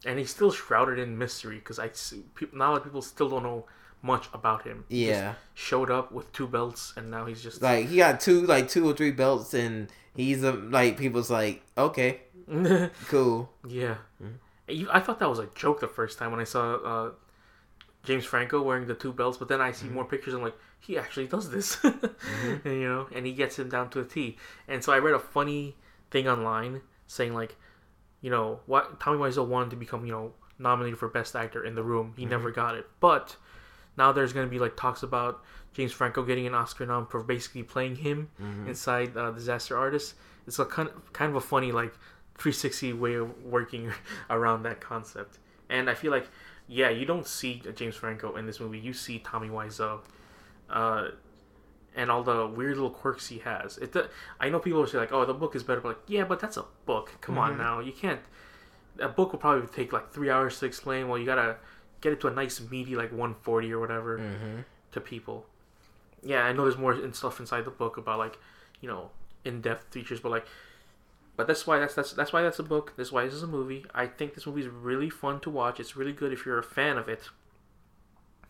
and he's still shrouded in mystery because I see, people, lot of people still don't know much about him. Yeah, showed up with two belts, and now he's just like he got two, like two or three belts, and he's a like people's like, okay, [laughs] cool. yeah. Mhm. You, I thought that was a joke the first time when I saw uh, James Franco wearing the two belts, but then I see more pictures. I'm like, he actually does this, [laughs] and, you know, and he gets him down to a T. And so I read a funny thing online saying like, you know, what Tommy Wiseau wanted to become, you know, nominated for Best Actor in The Room. He never got it, but now there's gonna be like talks about James Franco getting an Oscar nom for basically playing him Mhm. inside uh, Disaster Artist. It's a kind of, kind of a funny like 360 way of working [laughs] around that concept. And I feel like, yeah, you don't see James Franco in this movie. You see Tommy Wiseau, uh, and all the weird little quirks he has. It. I know people will say like, "Oh, the book is better," but like, yeah, but that's a book. Come on Mhm. now, you can't. A book will probably take like three hours to explain. Well, you gotta get it to a nice meaty like 140 or whatever Mm-hmm. to people. Yeah, I know there's more in stuff inside the book about like, you know, in-depth features, but like, but that's why that's that's that's why that's a book. That's why this is a movie. I think this movie is really fun to watch. It's really good if you're a fan of it,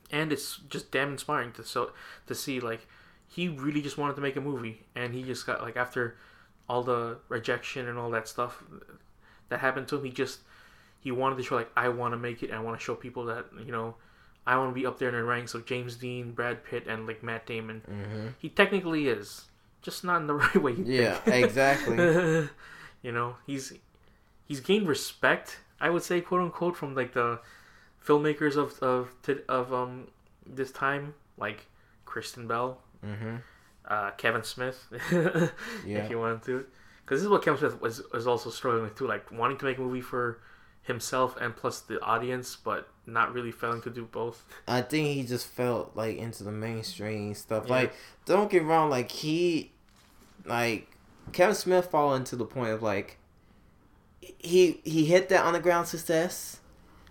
and it's just damn inspiring to so to see like, he really just wanted to make a movie, and he just got like after all the rejection and all that stuff that happened to him, he just he wanted to show like I want to make it. and I want to show people that you know I want to be up there in the ranks of James Dean, Brad Pitt, and like Matt Damon. Mm-hmm. He technically is, just not in the [laughs] right way. You Yeah, exactly. [laughs] you know, he's he's gained respect. I would say, quote unquote, from like the filmmakers of of of um this time, like Kristen Bell, Mm-hmm. uh, Kevin Smith, [laughs] Yeah. if you wanted to, because this is what Kevin Smith was was also struggling with too, like wanting to make a movie for himself and plus the audience, but not really failing to do both. [laughs] I think he just felt like into the mainstream stuff. Yeah. Like, don't get wrong, like he, like Kevin Smith fall into the point of like, he he hit that underground success,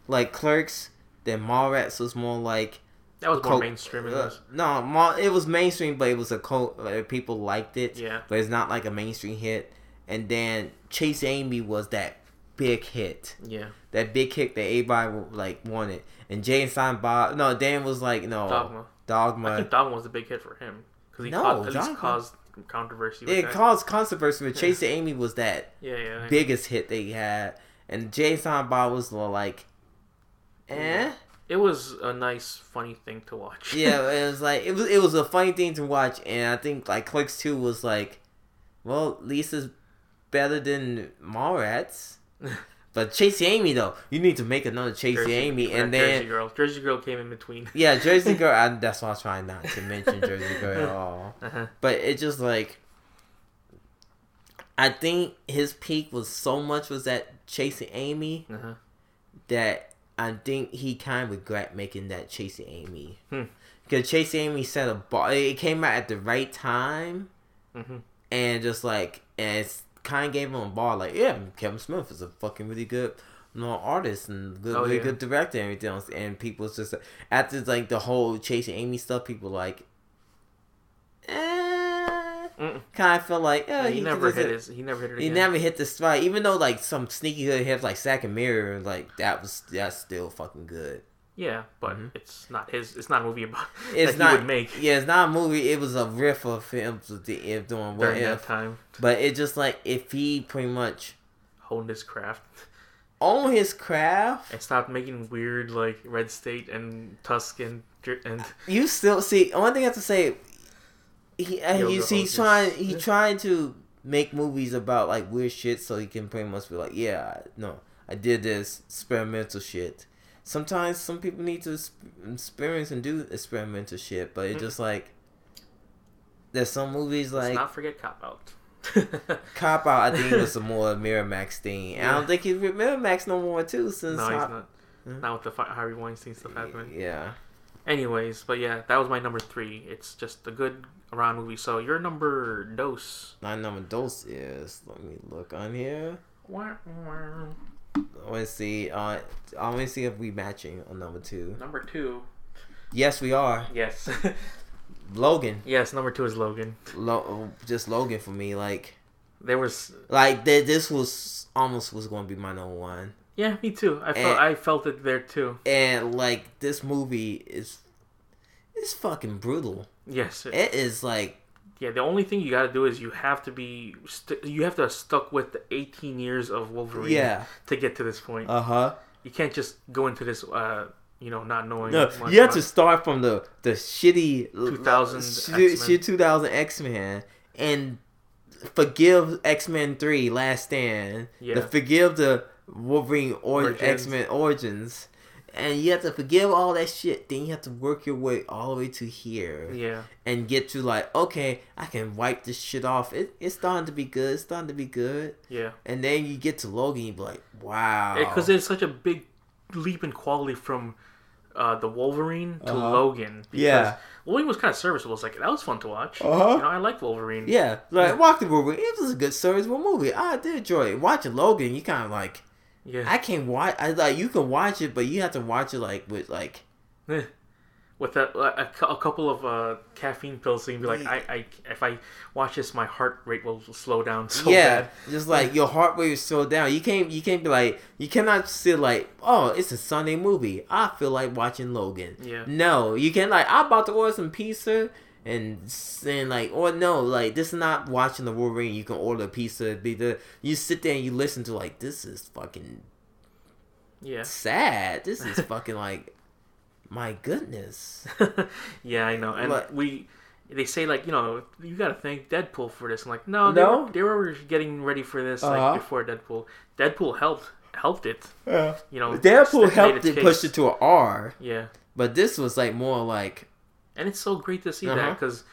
like Clerks. Then Mallrats was more like That was more cult- mainstream. uh, no, Mall, it was mainstream, but it was a cult. Like, people liked it, Yeah, but it's not like a mainstream hit. And then Chasing Amy was that big hit. yeah. that big kick that everybody like wanted. And Jay and Silent Bob, no, Dan was like, no, Dogma. Dogma. I think Dogma was a big hit for him because he No, caused, at Dogma- least caused controversy. With It that. caused controversy, but [laughs] Chasing Amy was that yeah, yeah. biggest hit they had, and Jason Bob was like, eh. It was a nice, funny thing to watch. Yeah, [laughs] it was like it was it was a funny thing to watch, and I think like Clerks Two was like, well, Lisa's better than Mallrats. [laughs] But Chasing Amy though, you need to make another Chasing Jersey- Amy, and then Jersey Girl. Jersey Girl came in between. [laughs] Yeah, Jersey Girl. [laughs] I, that's why I was trying not to mention Jersey Girl at all. Uh-huh. But it just like, I think his peak was so much was that Chasing Amy Uh-huh. that I think he kind of regret making that Chasing Amy. Hmm. Because chasing Amy set a bar. It came out at the right time, hmm and just like and it's kind of gave him a bar. Like, yeah, Kevin Smith is a fucking really good. You know, artist and good, Oh, really yeah. good director and everything else, and people just after like the whole chasing Amy stuff, people like, eh, kind of felt like, Yeah, he, he, never hit his. He never hit it He again. never hit the spot, even though like some sneaky hood hits like Zack and Miri, like that was that's still fucking good. Yeah, but Mhm. it's not his. It's not a movie about [laughs] It's not he would make Yeah, it's not a movie. It was a riff of films of the if doing what during that if. time. But it just like if he pretty much Honed his craft own his craft, and stopped making weird like Red State and Tusk and and [laughs] you still see. One thing I have to say, he uh, you see, he's trying. He trying to make movies about like weird shit, so he can pretty much be like, yeah, no, I did this experimental shit. Sometimes some people need to experience and do experimental shit, but it's Mhm. just like there's some movies let's like not forget Cop Out. [laughs] Cop Out. I think was a [laughs] more Miramax thing. And I don't think he's with Miramax no more too since no, he's Hop- not. Mhm. Not with the Harvey Weinstein stuff happening. Yeah. Anyways, but yeah, that was my number three. It's just a good around movie. So your number dose. My number dose is. Let me look on here. Wah, wah. I want to see. Uh, I want to see if we matching on number two. Number two. Yes, we are. Yes. [laughs] Logan. yes, number two is Logan. Lo- just Logan for me. Like, There was like th- this was almost was going to be my number one. yeah, me too. I felt I felt it there too. And like this movie is, it's fucking brutal. Yes. It is like Yeah, the only thing you got to do is you have to be st- you have to have stuck with the 18 years of Wolverine yeah. to get to this point. Uh huh. you can't just go into this uh you know not knowing No, you have to start from the the shitty 2000 shit, shit 2000 X Men and forgive X Men Three Last Stand. Yeah. To forgive the Wolverine or. X Men Origins, and you have to forgive all that shit. Then you have to work your way all the way to here yeah and get to like, okay, I can wipe this shit off. It, it's starting to be good. It's starting to be good. yeah And then you get to Logan, you be like, wow, because there's such a big leap in quality from uh, the Wolverine to Uh-huh. Logan. Because Yeah. Wolverine was kind of serviceable. It's like that was fun to watch. Uh-huh. You know, I like Wolverine. Yeah, like Yeah. Walk the Wolverine. It was a good serviceable movie. I did enjoy it. Watching Logan, you kind of like yeah. I can't watch. I like you can watch it, but you have to watch it like with like With a, a, a couple of uh, caffeine pills, so you can be like, I, I, if I watch this, my heart rate will slow down [laughs] so yeah, bad. just like your heart rate is so down. You can't you can't be like you cannot sit like oh it's a Sunday movie. I feel like watching Logan. Yeah. No, you can't like I'm about to order some pizza and saying like, or no, like this is not watching the Wolverine. You can order a pizza. Be the you sit there and you listen to like this is fucking Yeah. sad. This is [laughs] fucking like, my goodness. [laughs] yeah, I know. And But- we they say like, you know, you got to thank Deadpool for this. I'm like, no, they, No? Were, they were getting ready for this Uh-huh. like before Deadpool. Deadpool helped helped it, Yeah. you know. Deadpool helped it case. push it to an R, Yeah. but this was like more like, And it's so great to see that Uh-huh. because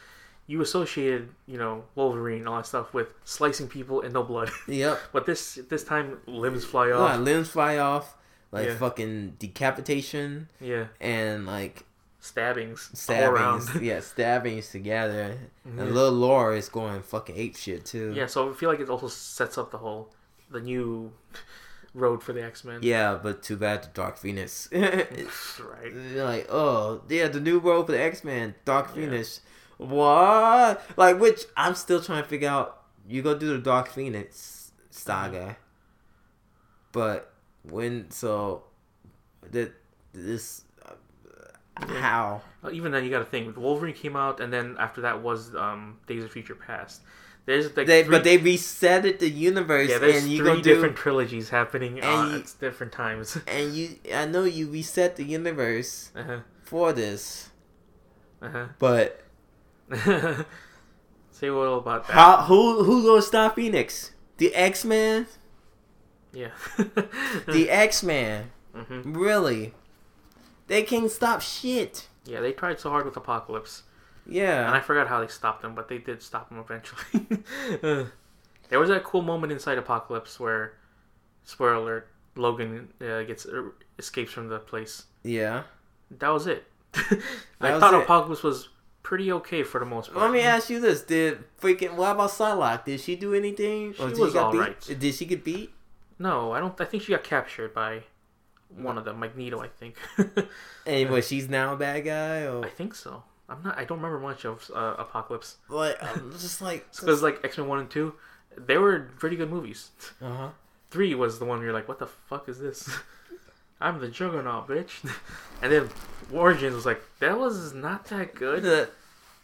you associated, you know, Wolverine and all that stuff with slicing people and no blood. [laughs] yep, but this this time limbs fly yeah, off. limbs fly off, like Yeah. fucking decapitation Yeah. and like Stabbings, stabbings. [laughs] yeah, stabbings together. Mhm. And little Laura is going fucking ape shit too. Yeah, so I feel like it also sets up the whole the new road for the X Men. Yeah, but too bad the Dark Phoenix. [laughs] [laughs] right. Like, oh, yeah, the new road for the X Men, Dark Yeah. Phoenix. What? Like, which I'm still trying to figure out. You go do the Dark Phoenix saga, but when so that this uh, Yeah. how even then, you got to think. Wolverine came out, and then after that was um, Days of Future Past. There's like they three, but they resetted the universe yeah, there's and you three gonna do different trilogies happening And uh, you- at different times. [laughs] and you I know you reset the universe uh-huh. for this, Uh-huh. but [laughs] Say what about that? how who who gonna stop Phoenix? The X Men, Yeah. [laughs] the X Men. hmm Really? They can't stop shit. Yeah, they tried so hard with Apocalypse, and I forgot how they stopped him, but they did stop him eventually. [laughs] Uh, there was that cool moment inside Apocalypse where, spoiler alert, Logan uh, gets uh, escapes from the place. Yeah. That was it. [laughs] I was thought it. Apocalypse was pretty okay for the most part. Let me ask you this: Did freaking what about Psylocke? Did she do anything? She did was got beat? alright. Did she get beat? No, I don't. I think she got captured by one of them, Magneto. I think. [laughs] anyway. She's now a bad guy, or I think so. I'm not. I don't remember much of uh, Apocalypse like I'm just like [laughs] because like X Men One and Two, they were pretty good movies. uh huh. Three was the one where you're like, what the fuck is this? [laughs] I'm the Juggernaut, bitch. [laughs] and then Origins was like, that was not that good.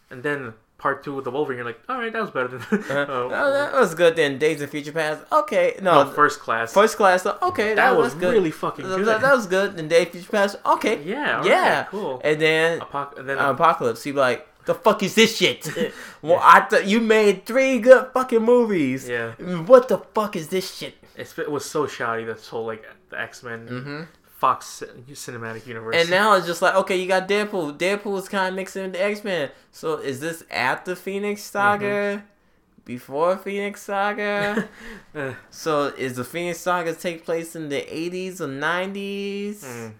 And then part two with the Wolverine, you're like, all right, that was better than. [laughs] Oh, uh, that was good then. Days of Future Past. Okay, no, no, first class. first class. Okay, that, was, good. really fucking That, good. that- that was good. Then Days of Future Past. Okay, yeah, yeah. right, cool. and then Apoc- and then Apocalypse. He be like, the fuck is this shit? [laughs] well, I thought you made three good fucking movies. yeah, What the fuck is this shit? it's, it was so shoddy. This whole like the X Men Mm-hmm. Fox cinematic universe. And now it's just like, okay, you got Deadpool. Deadpool is kind of mixing with the X Men. So is this after Phoenix Saga? Mm-hmm. Before Phoenix Saga? [laughs] Uh, so is the Phoenix Saga take place in the 80s or 90s? mm,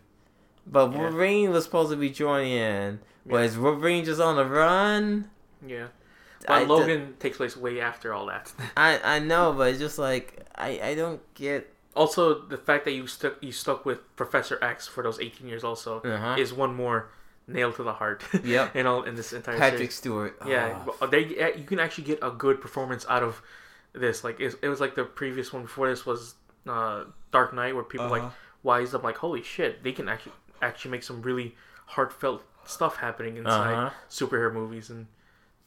But Yeah. Wolverine was supposed to be joining in. Was Wolverine just on the run? yeah, but I- Logan takes place way after all that. [laughs] I, I know, but it's just like, I, I don't get. Also, the fact that you stuck you stuck with Professor X for those eighteen years also Uh-huh. is one more nail to the heart. [laughs] Yep. in all in this entire Patrick series. Stewart. Yeah, Oh, but they you can actually get a good performance out of this. Like it, it was like the previous one before this was uh, Dark Knight, where people like Uh-huh. wised up like, holy shit, they can actually actually make some really heartfelt stuff happening inside Uh-huh. superhero movies, and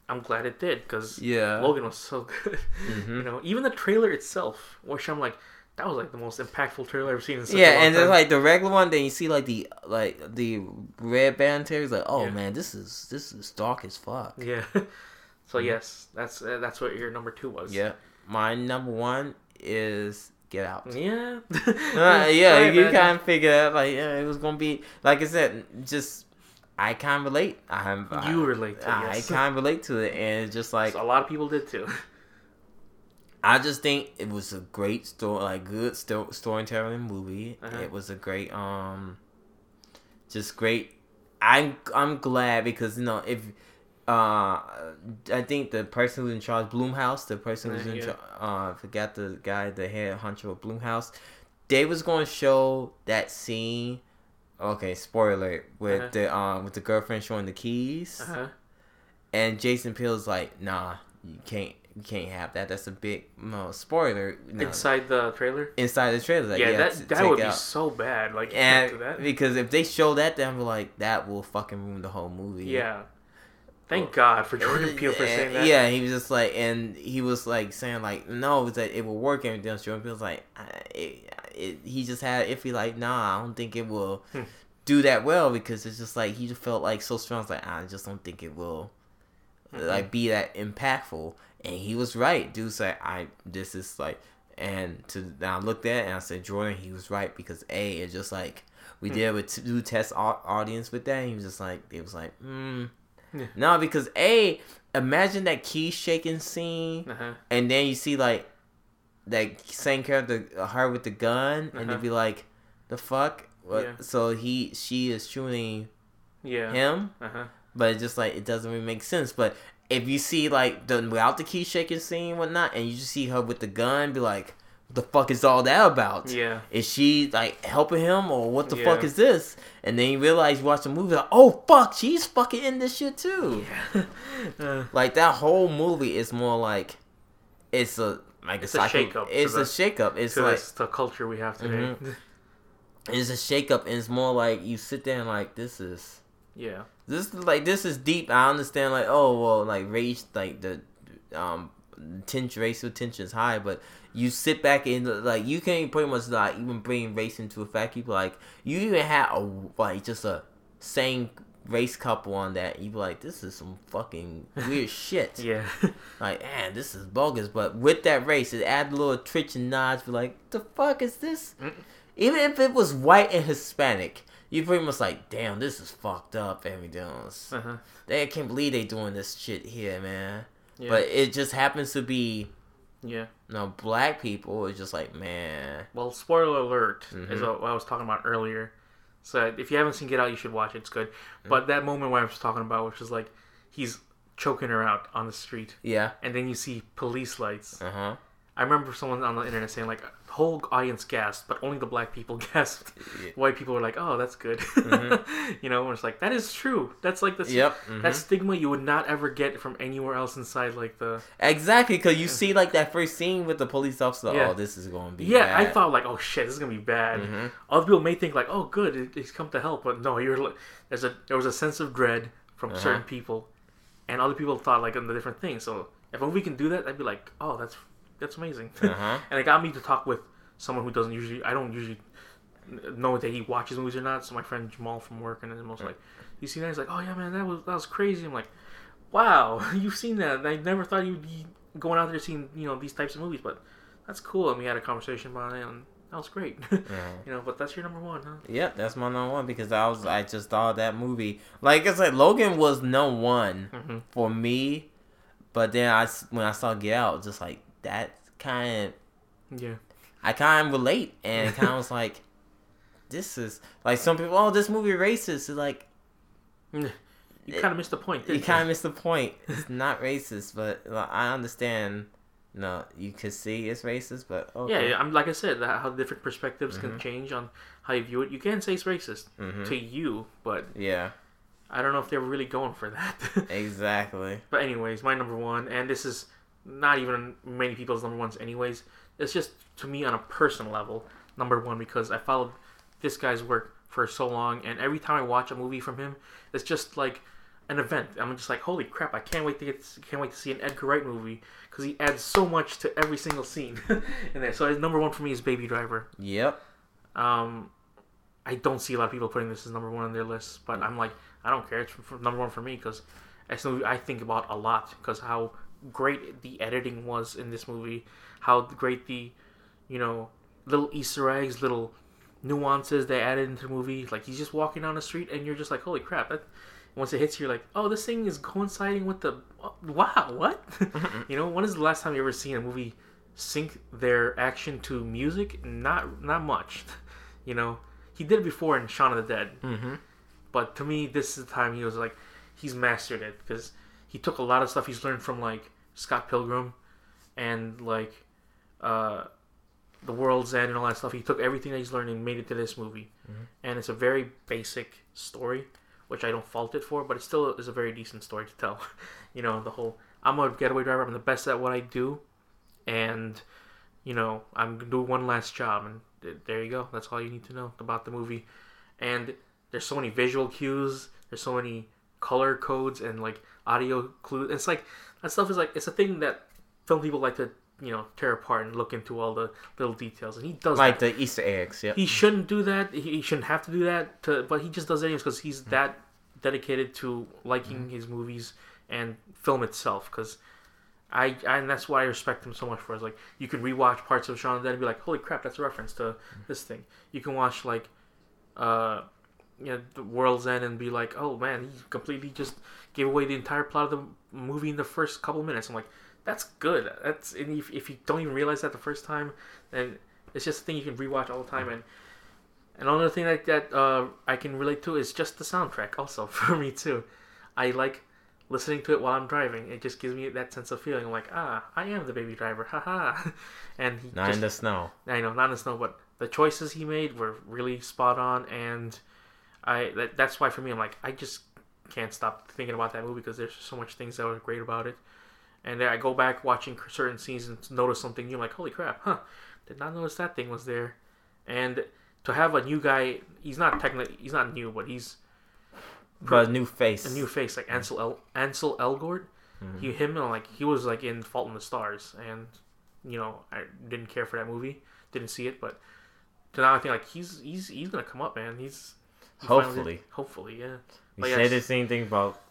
I'm glad it did because Yeah. Logan was so [laughs] good. Mhm. You know, even the trailer itself, which I'm like, that was like the most impactful trailer I've ever seen in such a yeah, and then like the regular one, then you see like the like the red band tears. Like, oh Yeah. man, this is this is dark as fuck. yeah. [laughs] so yes, that's uh, that's what your number two was. Mm-hmm. Yeah, my number one is Get Out. Yeah. [laughs] [laughs] Uh, yeah, you man. kind of figure out like yeah, it was gonna be like I said, just I of relate. I'm You relate to it, I, yes. kind of relate to it, and just like a lot of people did too. I just think it was a great story, like good sto- storytelling movie. Uh-huh. It was a great, um, just great. I'm I'm glad because you know if uh I think the person who's in charge Blumhouse, the person who's in charge, uh, forgot the guy, the head hunter of Blumhouse. They was going to show that scene. Okay, spoiler with Uh-huh. the um with the girlfriend showing the keys. Uh-huh. And Jason Peele's like, nah, you can't, you can't have that. That's a big no spoiler. No. Inside the trailer. inside the trailer. Like, yeah, yeah, that that would be so bad. Like And because if they show that, then we're like, that will fucking ruin the whole movie. Yeah. Thank God for [laughs] Jordan Peele for saying that. Yeah, he was just like, and he was like saying like, no, that it will work. And everything. Jordan Peele was like, it, it, he just had iffy like, nah, I don't think it will Hmm. do that well because it's just like he just felt like so strong. It's like I just don't think it will Mhm. like be that impactful. And he was right. Dude said, I this is like, and to now I looked at it and I said Jordan, he was right because a it's just like we Hmm. did with two test audience with that. And he was just like, it was like, hmm. Yeah. No, because a imagine that key shaking scene, Uh-huh. and then you see like that same character, uh, her with the gun, and Uh-huh. they'd be like, the fuck. What? Yeah. So he she is shooting Yeah. him, Uh-huh. but it's just like it doesn't really make sense. But if you see like the without the key shaking scene and whatnot, and you just see her with the gun, be like, what the fuck is all that about? Yeah. Is she like helping him or what the fuck is this? And then you realize you watch the movie like, oh fuck, she's fucking in this shit too. Yeah. uh, [laughs] Like that whole movie is more like it's a like It's a, a psycho- shakeup It's the- a shakeup. It's like this, the culture we have today. [laughs] it's a shakeup, and it's more like you sit there and like this is yeah. this is like this is deep. I understand like oh well like race like the um tension racial tension is high, but you sit back and like you can't pretty much like even bring race into effect. You be like you even had a like just a same race couple on that. You be like this is some fucking weird [laughs] shit. Yeah. [laughs] Like man, this is bogus. But with that race, it add a little twitch and nods. Be like the fuck is this? Mm. Even if it was white and Hispanic. You pretty much like, damn, this is fucked up. Everything else. uh-huh. They can't believe they doing this shit here, man. Yeah. But it just happens to be, yeah. you know, black people. It's just like, man. Well, spoiler alert is Mhm. what I was talking about earlier. So if you haven't seen Get Out, you should watch it. It's good. But that moment where I was talking about, which is like he's choking her out on the street, Yeah. and then you see police lights. Uh huh. I remember someone on the internet saying like the whole audience gasped, but only the black people [laughs] gasped. Yeah. White people were like, "Oh, that's good." Mhm. [laughs] you know, and it's like that is true. That's like the Yep. mhm. that stigma you would not ever get from anywhere else inside like the exactly because you see like that first scene with the police officer. Yeah. Oh, this is going to be. yeah i thought like oh shit this is gonna be bad Mhm. other people may think like oh good he's come to help but no you're like there's a there was a sense of dread from Uh-huh. certain people and other people thought like on the different things so if we can do that i'd be like oh that's that's amazing. [laughs] Uh-huh. and it got me to talk with someone who doesn't usually i don't usually know that he watches movies or not. So my friend jamal from work and then was like you see that? He's like oh yeah man that was that was crazy. I'm like wow [laughs] you've seen that. And i never thought you'd be going out there seeing you know these types of movies but that's cool. And we had a conversation about it and that was great. [laughs] Uh-huh. you know but that's your number one huh? Yep, that's my number one because I was I just saw that movie. Like I said Logan was no one hmm for me, but then I when I saw Get Out, just like that kind of yeah I kind of relate and [laughs] kind of was like, this is like some people. Oh, this movie racist. It's like you kind of missed the point you kind of missed the point. [laughs] It's not racist, but like, I understand. No, you could see it's racist, but okay. yeah i'm like i said how different perspectives Mhm. can change on how you view it you can say it's racist Mhm. to you but yeah, i don't know if they're really going for that [laughs] exactly. But anyways, my number one, and this is not even many people's number ones. Anyways, it's just to me on a personal level, number one because I followed this guy's work for so long, and every time I watch a movie from him, it's just like an event. I'm just like, holy crap! I can't wait to get, can't wait to see an Edgar Wright movie because he adds so much to every single scene [laughs] in there. So his number one for me is Baby Driver. Yep. Um, I don't see a lot of people putting this as number one on their list, but I'm like, I don't care. It's number one for me because it's a movie I think about a lot because how great the editing was in this movie, how great the, you know, little Easter eggs, little nuances they added into the movie. Like he's just walking down the street and you're just like, holy crap! That, once it hits you, you're like, oh, this thing is coinciding with the. Wow, what? [laughs] you know, when is the last time you ever seen a movie sync their action to music? Not, not much. [laughs] You know, he did it before in Shaun of the Dead, Mm-hmm. but to me, this is the time he was like, he's mastered it because he took a lot of stuff he's learned from like Scott Pilgrim and like uh, the World's End and all that stuff. He took everything that he's learned and made it to this movie, Mhm. and it's a very basic story, which I don't fault it for, but it still is a very decent story to tell. [laughs] you know, the whole I'm a getaway driver. I'm the best at what I do, and you know I'm gonna do one last job, and th- there you go. That's all you need to know about the movie. And there's so many visual cues. There's so many color codes and like audio clues. It's like that stuff is like it's a thing that film people like to you know tear apart and look into all the little details, and he does Like that. the Easter eggs. Yeah. He shouldn't do that. He, he shouldn't have to do that. To, but he just does it anyways because he's Mm-hmm. that dedicated to liking his movies and film itself. Because I, I and that's why I respect him so much for. Is like you can rewatch parts of Shaun of the Dead and be like, holy crap, that's a reference to Mm-hmm. this thing. You can watch like, uh, you know, the World's End and be like, oh man, he completely just gave away the entire plot of the movie in the first couple minutes. I'm like, that's good. That's and if, if you don't even realize that the first time, then it's just a thing you can rewatch all the time. And another thing that that uh, I can relate to is just the soundtrack. Also [laughs] for me too, I like listening to it while I'm driving. It just gives me that sense of feeling. I'm like, ah, I am the baby driver, haha. [laughs] and he Not just, in the snow. I know, not in the snow, but the choices he made were really spot on, and I that, that's why for me, I'm like, I just can't stop thinking about that movie because there's so much things that were great about it. And then I go back watching certain scenes and notice something new. I'm like, holy crap, huh? Did not notice that thing was there. And to have a new guy, he's not technically, he's not new, but he's But a new face. a new face like Ansel El- Ansel Elgort. He him uh, like he was like in Fault in the Stars, and you know I didn't care for that movie, didn't see it, but to now I think like he's he's he's gonna come up, man. He's Hopefully. hopefully, yeah. We say the same thing about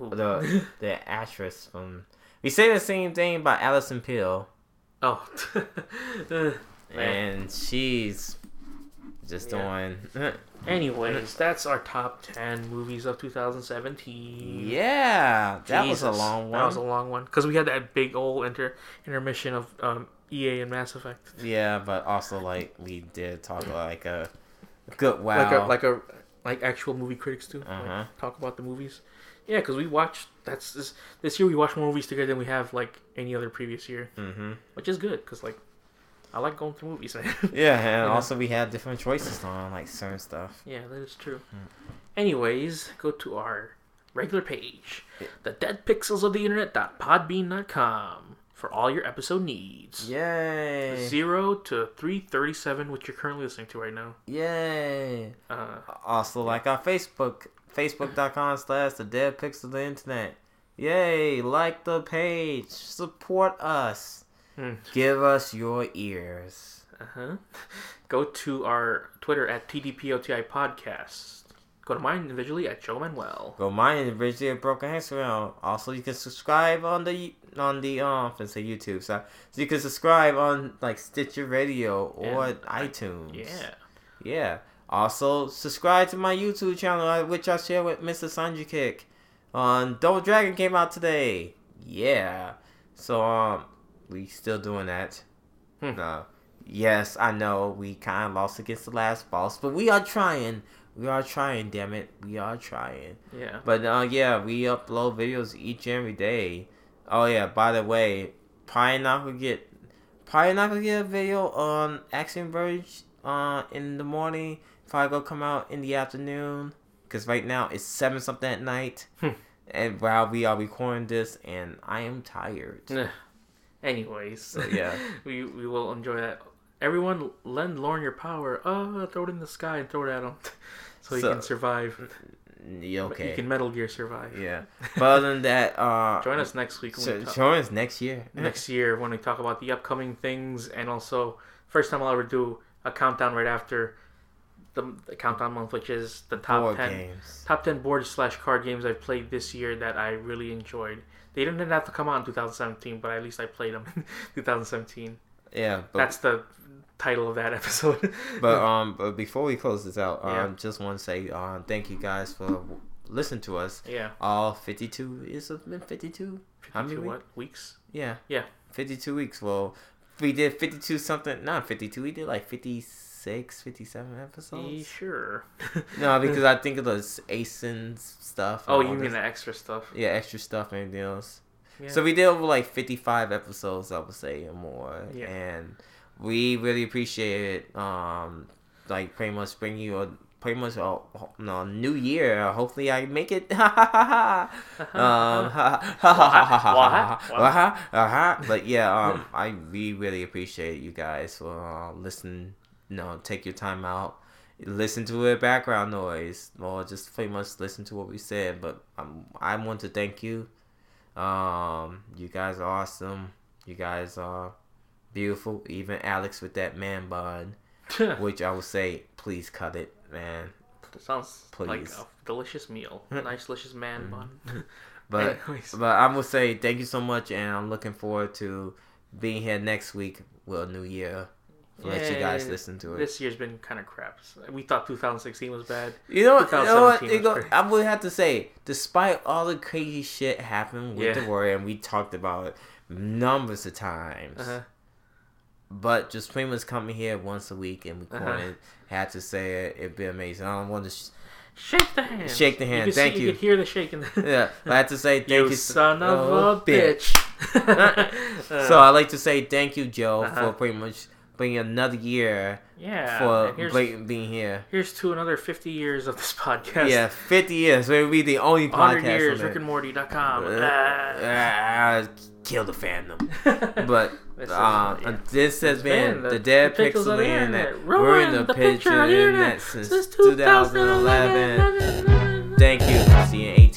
Ooh. the [laughs] the actress from. We say the same thing about Allison Peel, oh, [laughs] Uh, and she's just Yeah. doing. [laughs] anyways, that's our top ten movies of 2017. yeah, that was a long one. That was a long one because we had that big old inter intermission of um, EA and Mass Effect. Yeah, but also like we did talk about like a good wow. like a like a like actual movie critics do. Uh-huh. talk about the movies. Yeah, because we watched. That's this this year we watched more movies together than we have like any other previous year, hmm which is good because like I like going through movies, man. [laughs] Yeah, and also we had different choices on like certain stuff. yeah, that is true. Hmm. Anyways, go to our regular page, the dead pixels of the internet.podbean.com for all your episode needs. Yay! Zero to three thirty seven, which you're currently listening to right now. Yay! Uh, Also, like our Facebook, facebook.com slash the dead pics of the internet. Yay! Like the page. Support us. Hmm. Give us your ears. Uh-huh. [laughs] Go to our Twitter at TDPOTI Podcast. Go to mine individually at Joe Manuel. Go mine individually at Broken Hexagon. Also, you can subscribe on the on the um, I say YouTube, so, so you can subscribe on like Stitcher Radio or And, iTunes. Yeah. Yeah. Also, subscribe to my YouTube channel, uh, which I share with Mr. Sanji Kick. On Double Dragon came out today. Yeah. So um, we still doing that. Hmm. No. Yes, I know we kind of lost against the last boss, but we are trying. We are trying. Damn it, we are trying. Yeah. But uh, yeah, we upload videos each and every day. Oh yeah, by the way, probably not gonna get, probably not gonna get a video on Action Verge uh in the morning. Probably gonna come out in the afternoon. Cause right now it's seven something at night, Hmm. and while we are recording this, and I am tired. Anyways, yeah. [laughs] we we will enjoy that. Everyone, lend Lauren your power. Uh, throw it in the sky and throw it at him, [laughs] so you So- can survive. Okay. He can Metal Gear survive. Yeah. But other than that, uh, [laughs] Join us next week when So, we talk, join us next year. next year when we talk about the upcoming things and also first time I'll ever do a countdown right after the, the countdown month, which is the top Board ten games. top 10 board slash card games I've played this year that I really enjoyed. They didn't have to come out in 2017, but at least I played them [laughs] in 2017. Yeah, That's the title of that [laughs] episode. But um, but before we close this out, um, Yeah. just want to say um, thank you guys for listening to us. yeah. All fifty-two is it been fifty-two? How many 52 weeks? what? Weeks? Yeah, Yeah. fifty-two weeks. Well, we did fifty-two something. Not fifty-two. We did like 56, 57 Yeah, episodes. sure. [laughs] no, because I think of the ASINs stuff. oh, you mean this- the extra stuff? Yeah, extra stuff and else. Yeah. So we did over like 55 episodes, I would say, or more. Yeah. And we really appreciate it. Um, like pretty much bring you a pretty much a new year. Hopefully I make it. [laughs] um, [laughs] but yeah, um, I we really appreciate you guys for uh, listening. You know, take your time out listen to it background noise or just pretty much listen to what we said. But um, I want to thank you. Um, you guys are awesome. You guys are beautiful. Even Alex with that man bun, [laughs] which I would say, please cut it, man. It sounds like a delicious meal. [laughs] nice, delicious man bun. [laughs] But Anyways. but I'm gonna say thank you so much, and I'm looking forward to being here next week with a new year. Let you guys listen to it. This year's been kind of crap. We thought 2016 was bad. You know, what- you know what? 2017 You go. I would have to say, despite all the crazy shit happening with Yeah. the war, and we talked about it numbers of times, Uh-huh. But just pretty much coming here once a week and recording, Uh-huh. had to say it, it'd be amazing. I don't want to. Sh- Shake the hand. Shake the hand. You Thank see, you. You can hear the shaking. [laughs] yeah, I had to say thank you you, son of oh, a bitch. [laughs] so I'd like to say thank you, Joe, Uh-huh. for pretty much bringing another year yeah. for Blake being here. here's to another 50 years of this podcast. Yeah, 50 years. We'll be the only podcast. 100 podcast. years, rickandmorty.com. Uh, Ah. Kill the fandom. [laughs] But This um, yeah. this has been the, the- Dead Pixel Internet. Internet. We're in the the picture on the internet since since 2011. 2011. Thank you. See you in eight